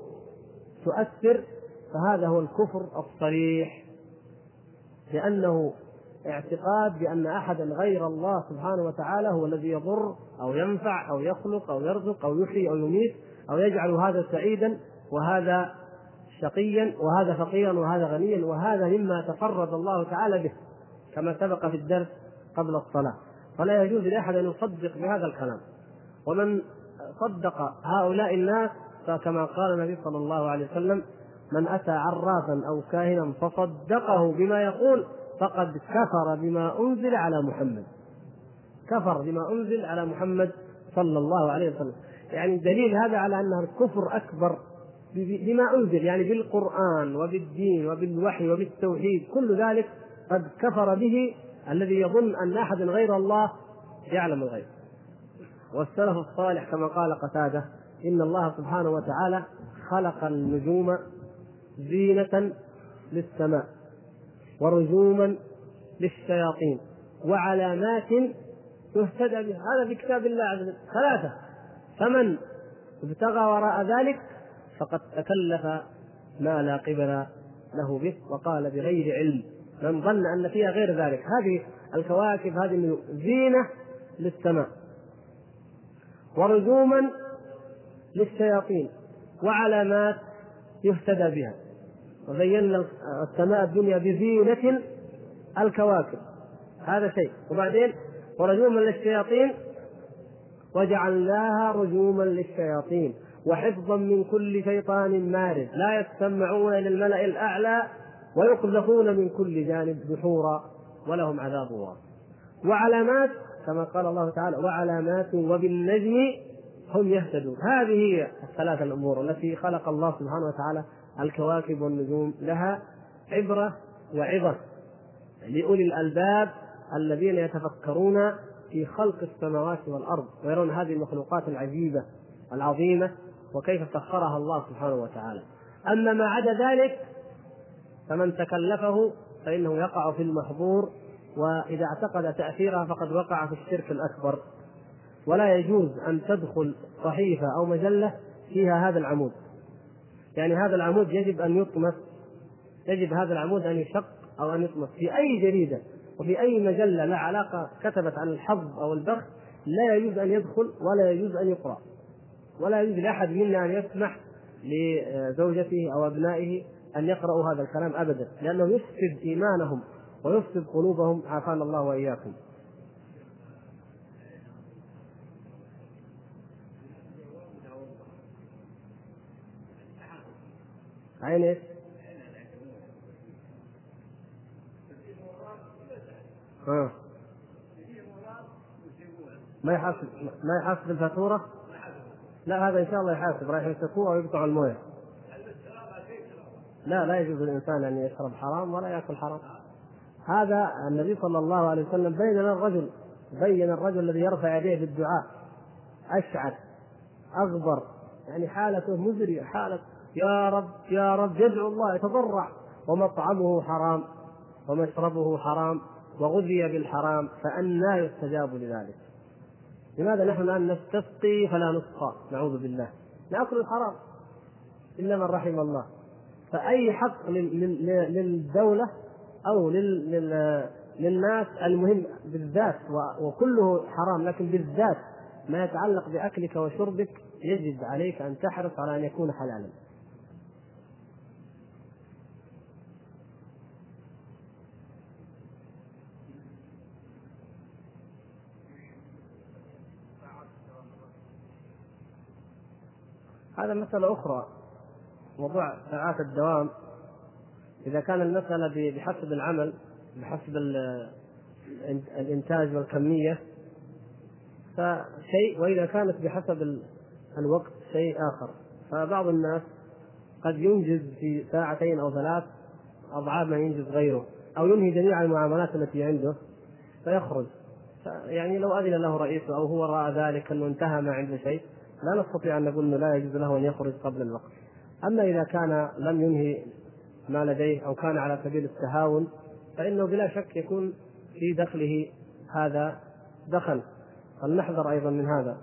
تؤثر فهذا هو الكفر الصريح. لأنه اعتقاد بأن أحدا غير الله سبحانه وتعالى هو الذي يضر أو ينفع أو يخلق أو يرزق أو يحيي أو يميت أو يجعل هذا سعيدا وهذا شقيا وهذا فقيرا وهذا غنيا وهذا مما تفرد الله تعالى به كما سبق في الدرس قبل الصلاة. فلا يجوز لأحد أن يصدق بهذا الكلام. ومن صدق هؤلاء الناس فكما قال النبي صلى الله عليه وسلم من أتى عرافا أو كاهنا فصدقه بما يقول فقد كفر بما أنزل على محمد. كفر بما أنزل على محمد صلى الله عليه وسلم. يعني دليل هذا على أنه الكفر أكبر بما أنزل يعني بالقرآن وبالدين وبالوحي وبالتوحيد. كل ذلك قد كفر به الذي يظن أن احدا غير الله يعلم الغيب. والسلف الصالح كما قال قتادة إن الله سبحانه وتعالى خلق النجوم زينة للسماء. ورجوما للشياطين وعلامات يهتدى بها. هذا في كتاب الله عز وجل. ثلاثة. فمن ابتغى وراء ذلك فقد تكلف ما لا قبل له به وقال بغير علم. من ظن أن فيها غير ذلك. هذه الكواكب هذه زينه للسماء. ورجوما للشياطين وعلامات يهتدى بها. وزينا السماء الدنيا بزينة الكواكب. هذا شيء. وبعدين ورجوما للشياطين وجعلناها رجوما للشياطين وحفظا من كل شيطان مارد. لا يستمعون إلى الملأ الأعلى ويقذفون من كل جانب دحورا ولهم عذاب واصب. وعلامات كما قال الله تعالى وعلامات وبالنجم هم يهتدون. هذه هي الثلاث الأمور التي خلق الله سبحانه وتعالى الكواكب والنجوم لها عبرة وعظة. لأولي الألباب الذين يتفكرون في خلق السماوات والأرض ويرون هذه المخلوقات العجيبة العظيمة وكيف سخرها الله سبحانه وتعالى. أما ما عدا ذلك فمن تكلفه فإنه يقع في المحظور وإذا اعتقد تأثيرها فقد وقع في الشرك الأكبر. ولا يجوز أن تدخل صحيفة أو مجلة فيها هذا العمود. يعني هذا العمود يجب أن يطمس يجب هذا العمود أن يشق أو أن يطمس. في أي جريدة وفي أي مجلة لا علاقة كتبت عن الحظ أو البخت لا يجوز أن يدخل ولا يجوز أن يقرأ. ولا يجوز لأحد منا أن يسمح لزوجته أو أبنائه أن يقرأوا هذا الكلام ابدا لأنه يفسد إيمانهم ويفسد قلوبهم. عافانا الله وإياكم. عين إيش؟ ها ما يحاسب ما يحاسب الفاتورة؟ لا هذا إن شاء الله يحاسب رايح يمسكوه أو يقطعوا الموية. لا لا يجوز للإنسان أن يشرب حرام ولا يأكل حرام. هذا النبي صلى الله عليه وسلم بين الرجل بين الرجل الذي يرفع يديه بالدعاء أشعث أغبر يعني حالته مزرية حالة يا رب يا رب يدعو الله يتضرع. ومطعمه حرام ومشربه حرام وغذي بالحرام فأنى يستجاب لذلك. لماذا نحن الآن نستسقي فلا نسقى؟ نعوذ بالله. نأكل الحرام. إلا من رحم الله. فأي حق للدولة أو للناس المهم بالذات وكله حرام لكن بالذات ما يتعلق بأكلك وشربك يجب عليك أن تحرص على أن يكون حلالا. هذا مسألة أخرى موضوع ساعات الدوام. إذا كان المسألة بحسب العمل بحسب الإنتاج والكمية فشيء وإذا كانت بحسب الوقت شيء آخر. فبعض الناس قد ينجز في ساعتين أو ثلاث أضعاف ما ينجز غيره أو ينهي جميع المعاملات التي عنده فيخرج. يعني لو أذن له رئيسه أو هو رأى ذلك أنه انتهى ما عنده شيء لا نستطيع أن نقول أنه لا يجوز له أن يخرج قبل الوقت. أما إذا كان لم ينهي ما لديه أو كان على سبيل التهاون فإنه بلا شك يكون في دخله هذا دخل. فلنحذر أيضا من هذا.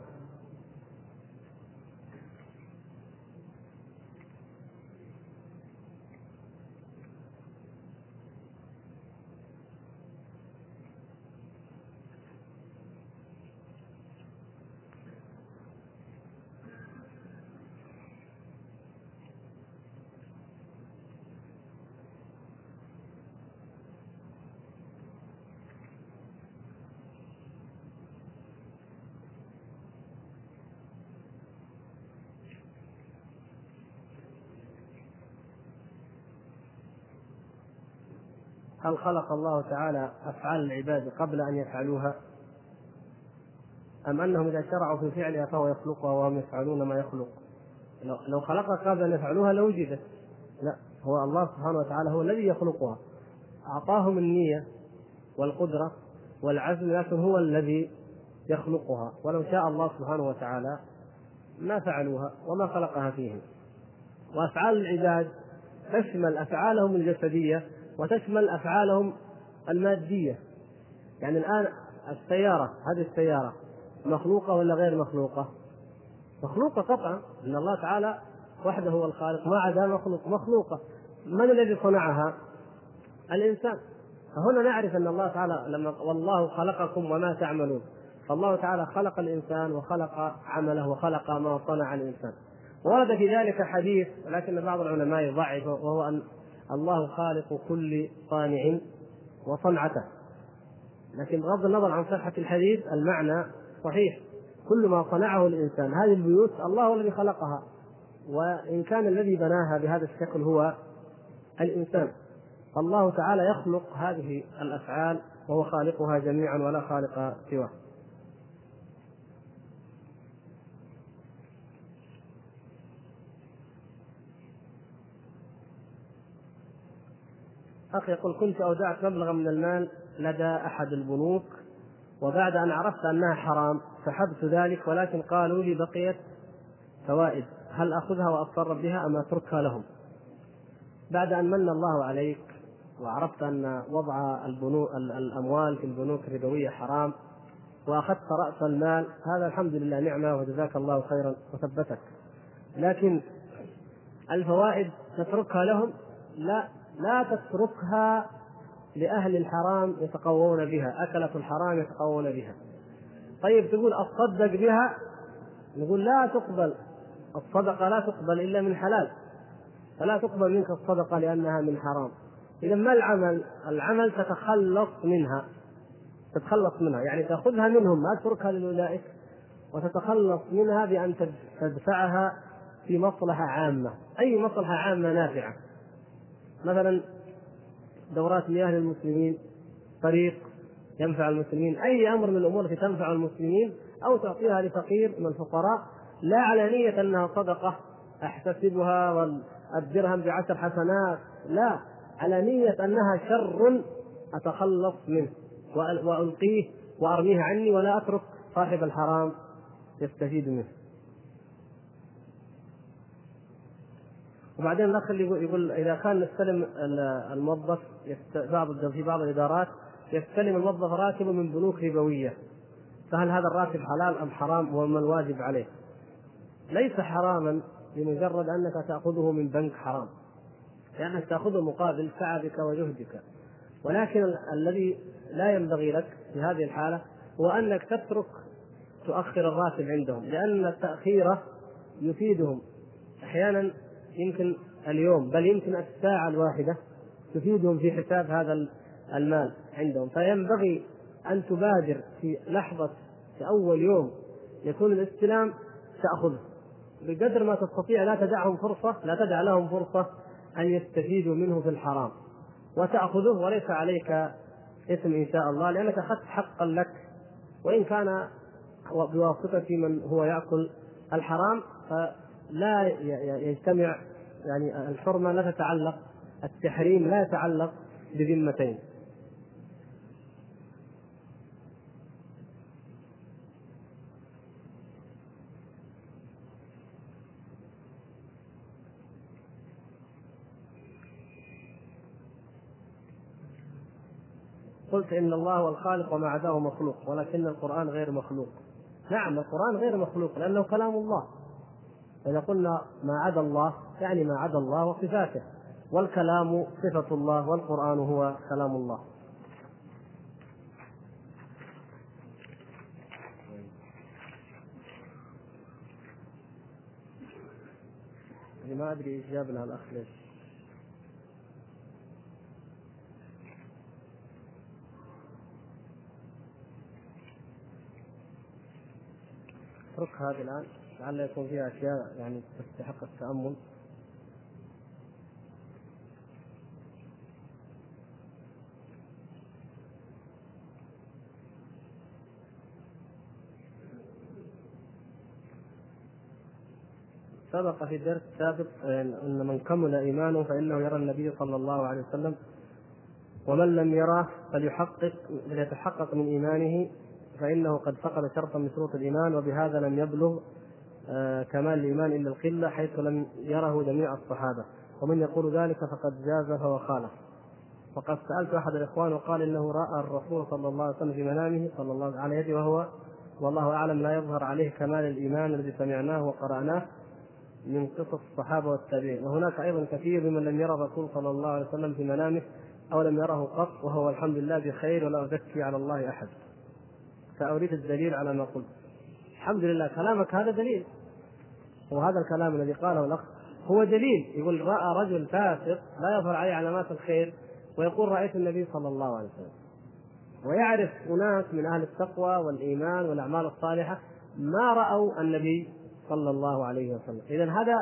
هل خلق الله تعالى أفعال العباد قبل أن يفعلوها؟ أم أنهم إذا شرعوا في فعلها فهو يخلقها وهم يفعلون ما يخلق؟ لو خلقها قبل أن يفعلوها لوجدت لا هو الله سبحانه وتعالى هو الذي يخلقها أعطاهم النية والقدرة والعزم لكن هو الذي يخلقها ولو شاء الله سبحانه وتعالى ما فعلوها وما خلقها فيهم وأفعال العباد تشمل أفعالهم الجسدية وتشمل أفعالهم المادية. يعني الآن السيارة هذه السيارة مخلوقة ولا غير مخلوقة؟ مخلوقة قطعا ان الله تعالى وحده هو الخالق ما عدا مخلوق. مخلوقة. من الذي صنعها؟ الإنسان. فهنا نعرف أن الله تعالى لما والله خلقكم وما تعملون. فالله تعالى خلق الإنسان وخلق عمله وخلق ما صنع الإنسان. ورد في ذلك حديث ولكن بعض العلماء يضعفه وهو أن الله خالق كل صانع وصنعته. لكن بغض النظر عن صحة الحديث المعنى صحيح. كل ما صنعه الإنسان هذه البيوت الله الذي خلقها. وإن كان الذي بناها بهذا الشكل هو الإنسان. الله تعالى يخلق هذه الأفعال وهو خالقها جميعا ولا خالق سواه. أخ يقول كنت أودعت مبلغا من المال لدى أحد البنوك وبعد أن عرفت أنها حرام سحبت ذلك ولكن قالوا لي بقيت فوائد هل أخذها وأتصرف بها أم أتركها لهم؟ بعد أن من الله عليك وعرفت أن وضع البنوك الأموال في البنوك الربوية حرام وأخذت رأس المال هذا الحمد لله نعمة وجزاك الله خيرا وثبتك. لكن الفوائد تتركها لهم؟ لا. لا تتركها لأهل الحرام يتقوون بها أكلة الحرام يتقوون بها. طيب تقول أصدق بها؟ نقول لا تقبل. الصدقة لا تقبل إلا من حلال. فلا تقبل منك الصدقة لأنها من حرام. إذا ما العمل؟ العمل تتخلص منها. تتخلص منها. يعني تأخذها منهم ما تتركها لأولئك وتتخلص منها بأن تدفعها في مصلحة عامة. أي مصلحة عامة نافعة. مثلا دورات مياه للمسلمين طريق ينفع المسلمين أي أمر من الأمور التي تنفع المسلمين أو تعطيها لفقير من الفقراء لا على نية أنها صدقة أحتسبها والدرهم بعشر حسنات لا على نية أنها شر أتخلص منه وألقيه وأرميه عني ولا أترك صاحب الحرام يستفيد منه. وبعدين الأخ اللي يقول إذا كان نستلم الموظف بعض في بعض الإدارات يستلم الموظف راتبه من بنوك ربوية. فهل هذا الراتب حلال أم حرام؟ وما الواجب عليه؟ ليس حراما بمجرد أنك تأخذه من بنك حرام. لأنك تأخذه مقابل تعبك وجهدك. ولكن الذي لا ينبغي لك في هذه الحالة هو أنك تترك تؤخر الراتب عندهم لأن التاخير يفيدهم. أحيانا يمكن اليوم بل يمكن الساعة الواحدة تفيدهم في حساب هذا المال عندهم. فينبغي أن تبادر في لحظة في أول يوم يكون الاستلام تأخذه. بقدر ما تستطيع لا تدعهم فرصة لا تدع لهم فرصة أن يستفيدوا منه في الحرام. وتأخذه وليس عليك اسم إن شاء الله لأنك أخذت حقا لك. وإن كان بواسطة من هو يأكل الحرام فلا يجتمع يعني الحرمة لا تتعلق التحريم لا يتعلق بذمتين. قلت إن الله هو الخالق وما عداه مخلوق ولكن القرآن غير مخلوق. نعم القرآن غير مخلوق لأنه كلام الله. اذا قلنا ما عدا الله يعني ما عدا الله وصفاته. والكلام صفة الله والقرآن هو كلام الله. ما أدري إيش جاب لها الأخ ليش. اترك هذه الآن. لعل يكون فيها أشياء يعني تستحق التأمل. سبق في الدرس السابق ان من كمل إيمانه فإنه يرى النبي صلى الله عليه وسلم ومن لم يراه فليحقق فليتحقق من إيمانه فإنه قد فقد شرطا من شروط الإيمان وبهذا لم يبلغ كمال الإيمان إلا القلة حيث لم يره جميع الصحابة. ومن يقول ذلك فقد جاز فهو خالف وقد سألت أحد الإخوان وقال إنه رأى الرسول صلى الله عليه وسلم في منامه صلى الله عليه يده وهو والله أعلم لا يظهر عليه كمال الإيمان الذي سمعناه وقرأناه من قصص الصحابة والتابعين. وهناك أيضا كثير ممن لم يرى الرسول صلى الله عليه وسلم في منامه أو لم يره قط وهو الحمد لله بخير ولا أزكي على الله أحد. سأريد الدليل على ما قلت. الحمد لله كلامك هذا دليل. وهذا الكلام الذي قاله الأخ. هو دليل. يقول رأى رجل فاسق لا يظهر عليه علامات الخير ويقول رأيت النبي صلى الله عليه وسلم. ويعرف أناس من أهل التقوى والإيمان والأعمال الصالحة ما رأوا النبي صلى الله عليه وسلم. إذا هذا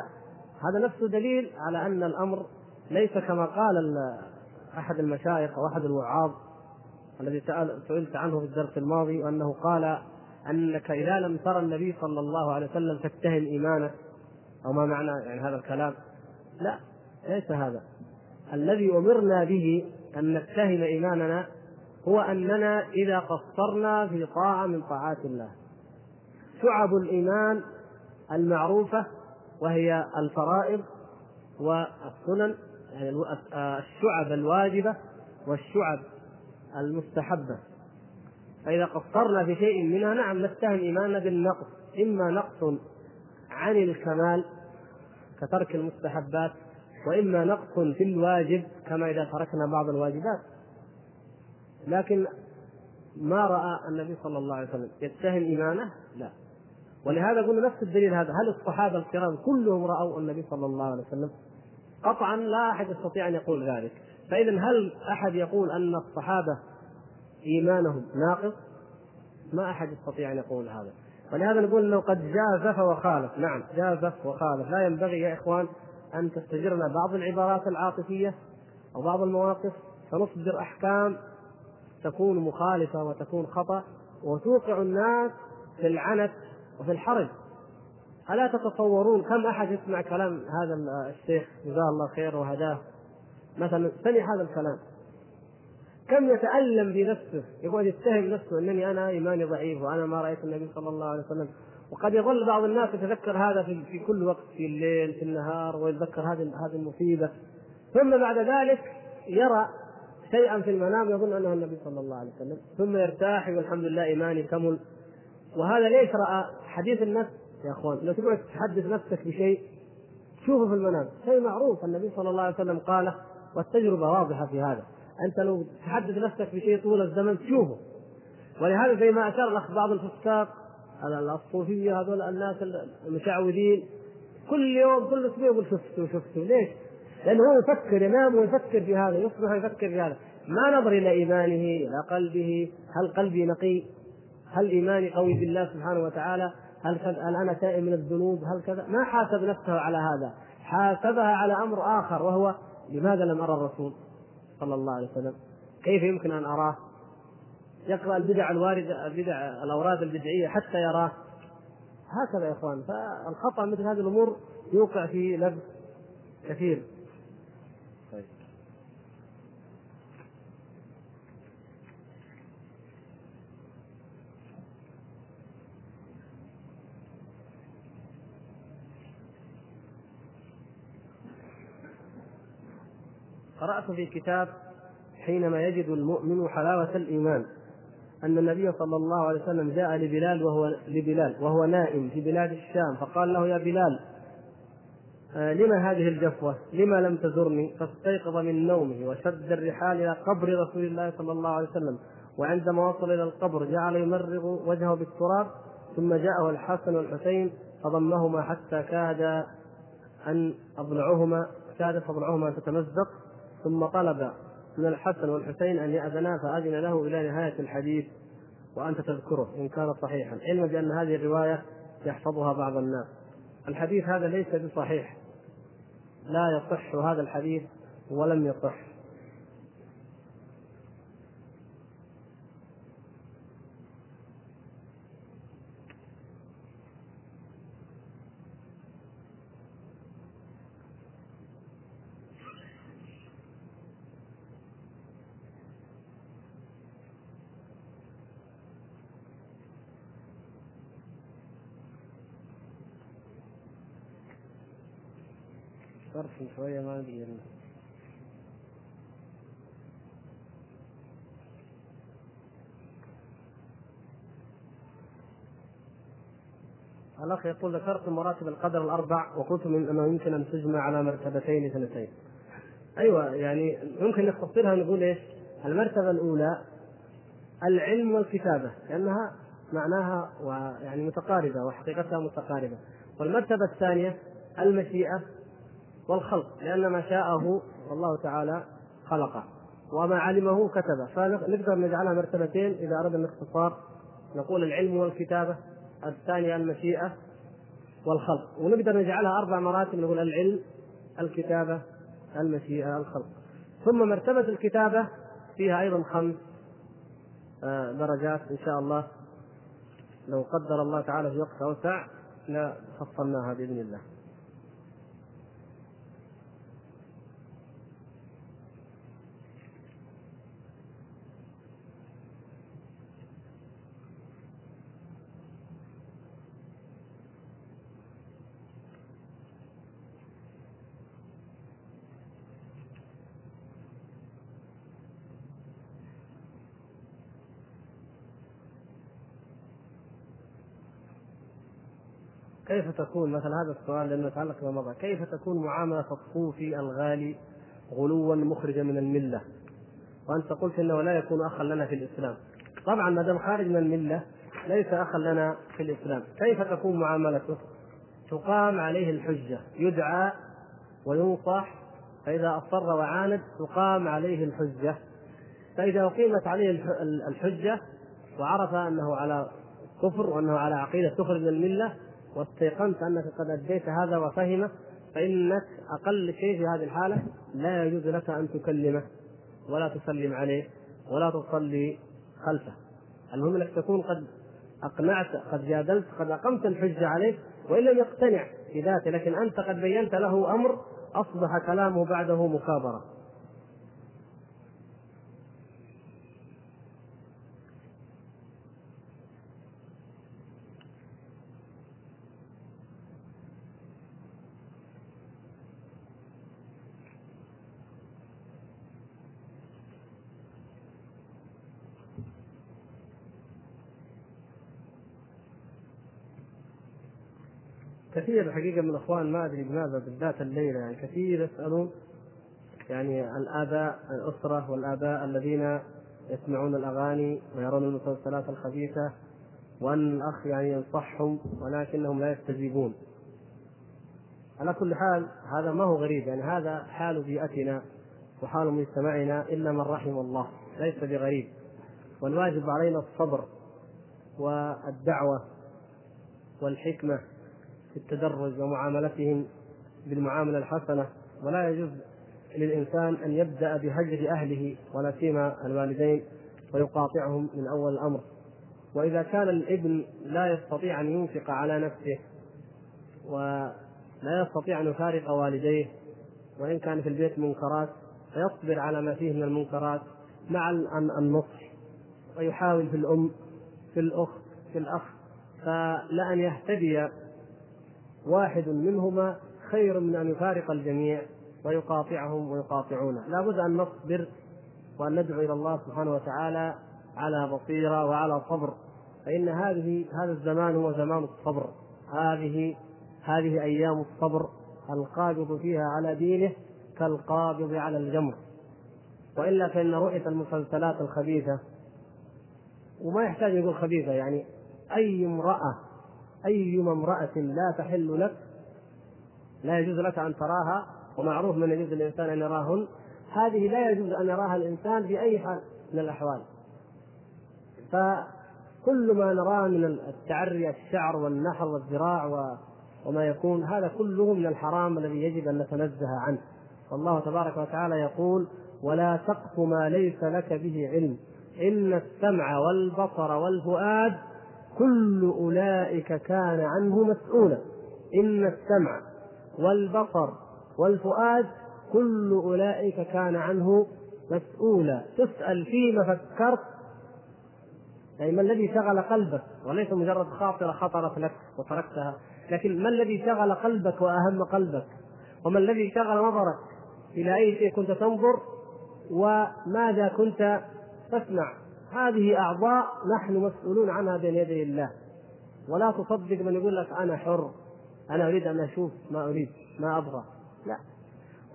هذا نفسه دليل على أن الأمر ليس كما قال أحد المشايخ أو أحد الوعاظ الذي سئلت عنه في الدرس الماضي وأنه قال أنك إذا لم ترى النبي صلى الله عليه وسلم تتهم إيمانك أو ما معنى يعني هذا الكلام؟ لا ليس هذا. الذي أمرنا به أن نتهم إيماننا هو أننا إذا قصرنا في طاعة من طاعات الله. شعب الإيمان المعروفة وهي الفرائض والسنن يعني الشعب الواجبة والشعب المستحبة. فإذا قصرنا في شيء منها نعم نتهم إيماننا بالنقص. إما نقص عن الكمال كترك المستحبات وإما نقص في الواجب كما إذا تركنا بعض الواجبات. لكن ما رأى النبي صلى الله عليه وسلم يتهم إيمانه؟ لا. ولهذا قلنا نفس الدليل هذا. هل الصحابة الكرام كلهم رأوا النبي صلى الله عليه وسلم؟ قطعا لا أحد يستطيع أن يقول ذلك. فإذا هل أحد يقول أن الصحابة إيمانهم ناقص؟ ما أحد يستطيع أن يقول هذا. ولهذا نقول أنه قد جازف وخالف. نعم جازف وخالف. لا ينبغي يا إخوان أن تستجرنا بعض العبارات العاطفية أو بعض المواقف فنصدر أحكام تكون مخالفة وتكون خطأ وتوقع الناس في العنت وفي الحرج. ألا تتصورون كم أحد يسمع كلام هذا الشيخ؟ جزاه الله خير وهداه. مثلا سمع هذا الكلام. كم يتألم بنفسه يقعد يتهم نفسه أنني أنا إيماني ضعيف وأنا ما رأيت النبي صلى الله عليه وسلم. وقد يظل بعض الناس يتذكر هذا في, في كل وقت في الليل في النهار ويتذكر هذه هذه المصيبة. ثم بعد ذلك يرى شيئا في المنام يظن أنه النبي صلى الله عليه وسلم. ثم يرتاح يقول الحمد لله إيماني كمل. وهذا ليش رأى حديث النفس يا إخوان لو تقعد تحدث نفسك بشيء شوفه في المنام. شيء معروف النبي صلى الله عليه وسلم قاله والتجربة واضحة في هذا. أنت لو تحدث نفسك بشيء طول الزمن تشوفه ولهذا زي ما أشار الأخ بعض الفساق الصوفيه هذول الناس المشعوذين كل يوم كل أسبوع يقول شفته شفته ليش؟ لأنه هو يفكر ينام ويفكر في هذا يصبح يفكر في هذا ما نظر إلى إيمانه إلى قلبه هل قلبي نقي؟ هل إيماني قوي بالله سبحانه وتعالى؟ هل هل أنا تائب من الذنوب؟ هل كذا؟ ما حاسب نفسه على هذا، حاسبها على أمر آخر وهو لماذا لم أرى الرسول صلى الله عليه وسلم؟ كيف يمكن أن أراه؟ يقرأ البدع الواردة البدع الأوراد البدعية حتى يراه هكذا يا إخوان فالخطأ مثل هذه الأمور يوقع في لبس كثير طيب. قرأت في كتاب حينما يجد المؤمن حلاوة الإيمان أن النبي صلى الله عليه وسلم جاء لبلال وهو لبلال وهو نائم في بلاد الشام فقال له يا بلال آه لما هذه الجفوة؟ لما لم تزرني؟ فاستيقظ من نومه وشد الرحال إلى قبر رسول الله صلى الله عليه وسلم وعندما وصل إلى القبر جعل يمرغ وجهه بالتراب ثم جاءه الحسن والحسين فضمهما حتى كاد أن أضلعهما كادت أضلعهما أن تتمزق ثم طلب من الحسن والحسين أن يأذنا فأذن له إلى نهاية الحديث وأنت تذكره إن كان صحيحا. علما بأن هذه الرواية يحفظها بعض الناس. الحديث هذا ليس بصحيح. لا يصح هذا الحديث ولم يصح. صرف شوية ما ندري الأخ يقول ذكرت مراتب القدر الأربع وقلت من أنه يمكن أن تجمع على مرتبتين اثنتين. أيوة يعني ممكن نختصرها نقول إيش؟ المرتبة الأولى العلم والكتابة لأنها معناها ويعني متقاربة وحقيقتها متقاربة. والمرتبة الثانية المشيئة والخلق لأن ما شاءه الله تعالى خلقه. وما علمه كتبه فنقدر نجعلها مرتبتين إذا أردنا الاختصار. نقول العلم والكتابة الثانية المشيئة والخلق. ونقدر نجعلها أربع مراتب نقول العلم الكتابة المشيئة الخلق. ثم مرتبة الكتابة فيها أيضا خمس آه، درجات إن شاء الله. لو قدر الله تعالى في وقت أوسع لفصلناها بإذن الله. كيف تكون مثل هذا السؤال لأنه يتعلق بما مضى؟ كيف تكون معاملة الصوفي الغالي غلوا مخرجا من الملة؟ وأنت قلت إنه لا يكون اخا لنا في الإسلام. طبعا ما دام خارج من الملة ليس اخا لنا في الإسلام. كيف تكون معاملته تقام عليه الحجة يدعى وينصح فإذا أصر وعاند تقام عليه الحجة. فإذا أقيمت عليه الحجة وعرف أنه على كفر وأنه على عقيدة تخرج من الملة واستيقنت أنك قد أديت هذا وفهمه فإنك أقل شيء في هذه الحالة لا يجوز لك أن تكلمه ولا تسلم عليه ولا تصلي خلفه. المهم أنك تكون قد أقنعت قد جادلت قد أقمت الحجة عليه وإن لم يقتنع بذاته لكن أنت قد بينت له أمر أصبح كلامه بعده مكابرة. كثير الحقيقة من الإخوان ما أدري لماذا بالذات الليلة يعني كثير يسألون يعني الآباء الأسرة والآباء الذين يسمعون الأغاني ويرون المسلسلات الخبيثة وأن الأخ يعني ينصحهم ولكنهم لا يستجيبون. على كل حال هذا ما هو غريب يعني هذا حال بيئتنا وحال مجتمعنا إلا من رحم الله ليس بغريب والواجب علينا الصبر والدعوة والحكمة في التدرج ومعاملتهم بالمعاملة الحسنة ولا يجوز للإنسان أن يبدأ بهجر أهله ولا سيما الوالدين ويقاطعهم من أول الأمر. وإذا كان الابن لا يستطيع أن ينفق على نفسه ولا يستطيع أن يفارق والديه وإن كان في البيت منكرات فيصبر على ما فيه من المنكرات مع النصح ويحاول في الأم في الأخت في الأخ فلأن يهتدي واحد منهما خير من أن يفارق الجميع ويقاطعهم ويقاطعونه. لا بد أن نصبر وأن ندعو إلى الله سبحانه وتعالى على بصيرة وعلى صبر. فإن هذه هذا الزمان هو زمان الصبر. هذه هذه أيام الصبر القابض فيها على دينه كالقابض على الجمر. وإلا فإن رؤية المسلسلات الخبيثة وما يحتاج يقول خبيثة يعني أي امرأة أيما امرأة لا تحل لك لا يجوز لك أن تراها ومعروف من يجوز للإنسان أن يراهن. هذه لا يجوز أن يراها الإنسان في أي حال من الأحوال. فكل ما نراه من التعري الشعر والنحر والذراع وما يكون هذا كله من الحرام الذي يجب أن نتنزه عنه. والله تبارك وتعالى يقول ولا تقف ما ليس لك به علم إن السمع والبصر والفؤاد كل أولئك كان عنه مسؤولا. إن السمع والبصر والفؤاد كل أولئك كان عنه مسؤولا. تسأل فيما فكرت يعني ما الذي شغل قلبك؟ وليس مجرد خاطرة خطرت لك وتركتها لكن ما الذي شغل قلبك وأهم قلبك؟ وما الذي شغل نظرك؟ إلى أي شيء كنت تنظر؟ وماذا كنت تسمع؟ هذه أعضاء نحن مسؤولون عنها بين يدي الله. ولا تصدق من يقول لك أنا حر أنا أريد أن أشوف ما أريد ما أبغى. لا.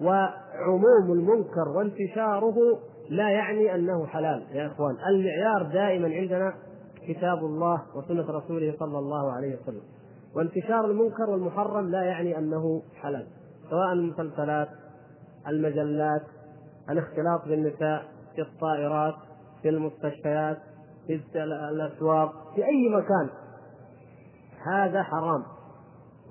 وعموم المنكر وانتشاره لا يعني أنه حلال يا إخوان. المعيار دائما عندنا كتاب الله وسنة رسوله صلى الله عليه وسلم. وانتشار المنكر والمحرم لا يعني أنه حلال. سواء المسلسلات المجلات الاختلاط بالنساء في الطائرات في المستشفيات في الأسواق في أي مكان. هذا حرام.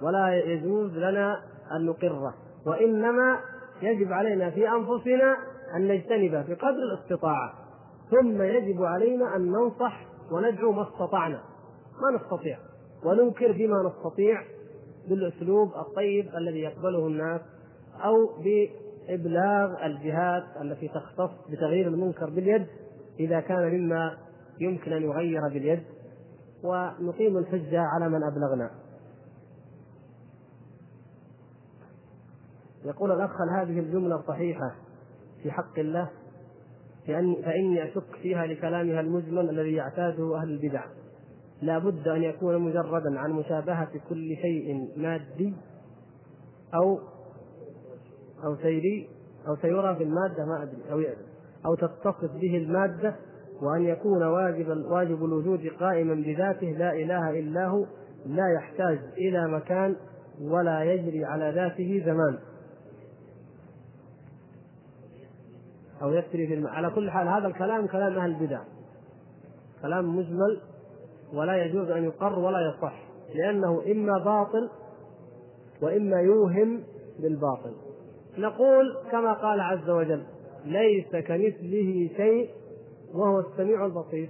ولا يجوز لنا أن نقره. وإنما يجب علينا في أنفسنا أن نجتنبه بقدر الاستطاعة. ثم يجب علينا أن ننصح وندعو ما استطعنا. ما نستطيع. وننكر بما نستطيع بالأسلوب الطيب الذي يقبله الناس أو بإبلاغ الجهات التي تختص بتغيير المنكر باليد إذا كان مما يمكن أن يغير باليد ونقيم الحجة على من أبلغنا. يقول الأخ هل هذه الجملة صحيحة في حق الله؟ فإني أشك فيها لكلامها المجمل الذي يعتاده أهل البدع. لا بد أن يكون مجردا عن مشابهة كل شيء مادي أو أو سيري أو سيرى في المادة ما أدري أو أو تتصف به المادة وأن يكون واجب واجب الوجود قائما بذاته لا إله إلا هو لا يحتاج إلى مكان ولا يجري على ذاته زمان. أو يسري في الم... على كل حال هذا الكلام كلام أهل البدع. كلام مجمل ولا يجوز أن يقر ولا يصح لأنه إما باطل وإما يوهم بالباطل. نقول كما قال عز وجل ليس كمثله شيء وهو السميع البصير.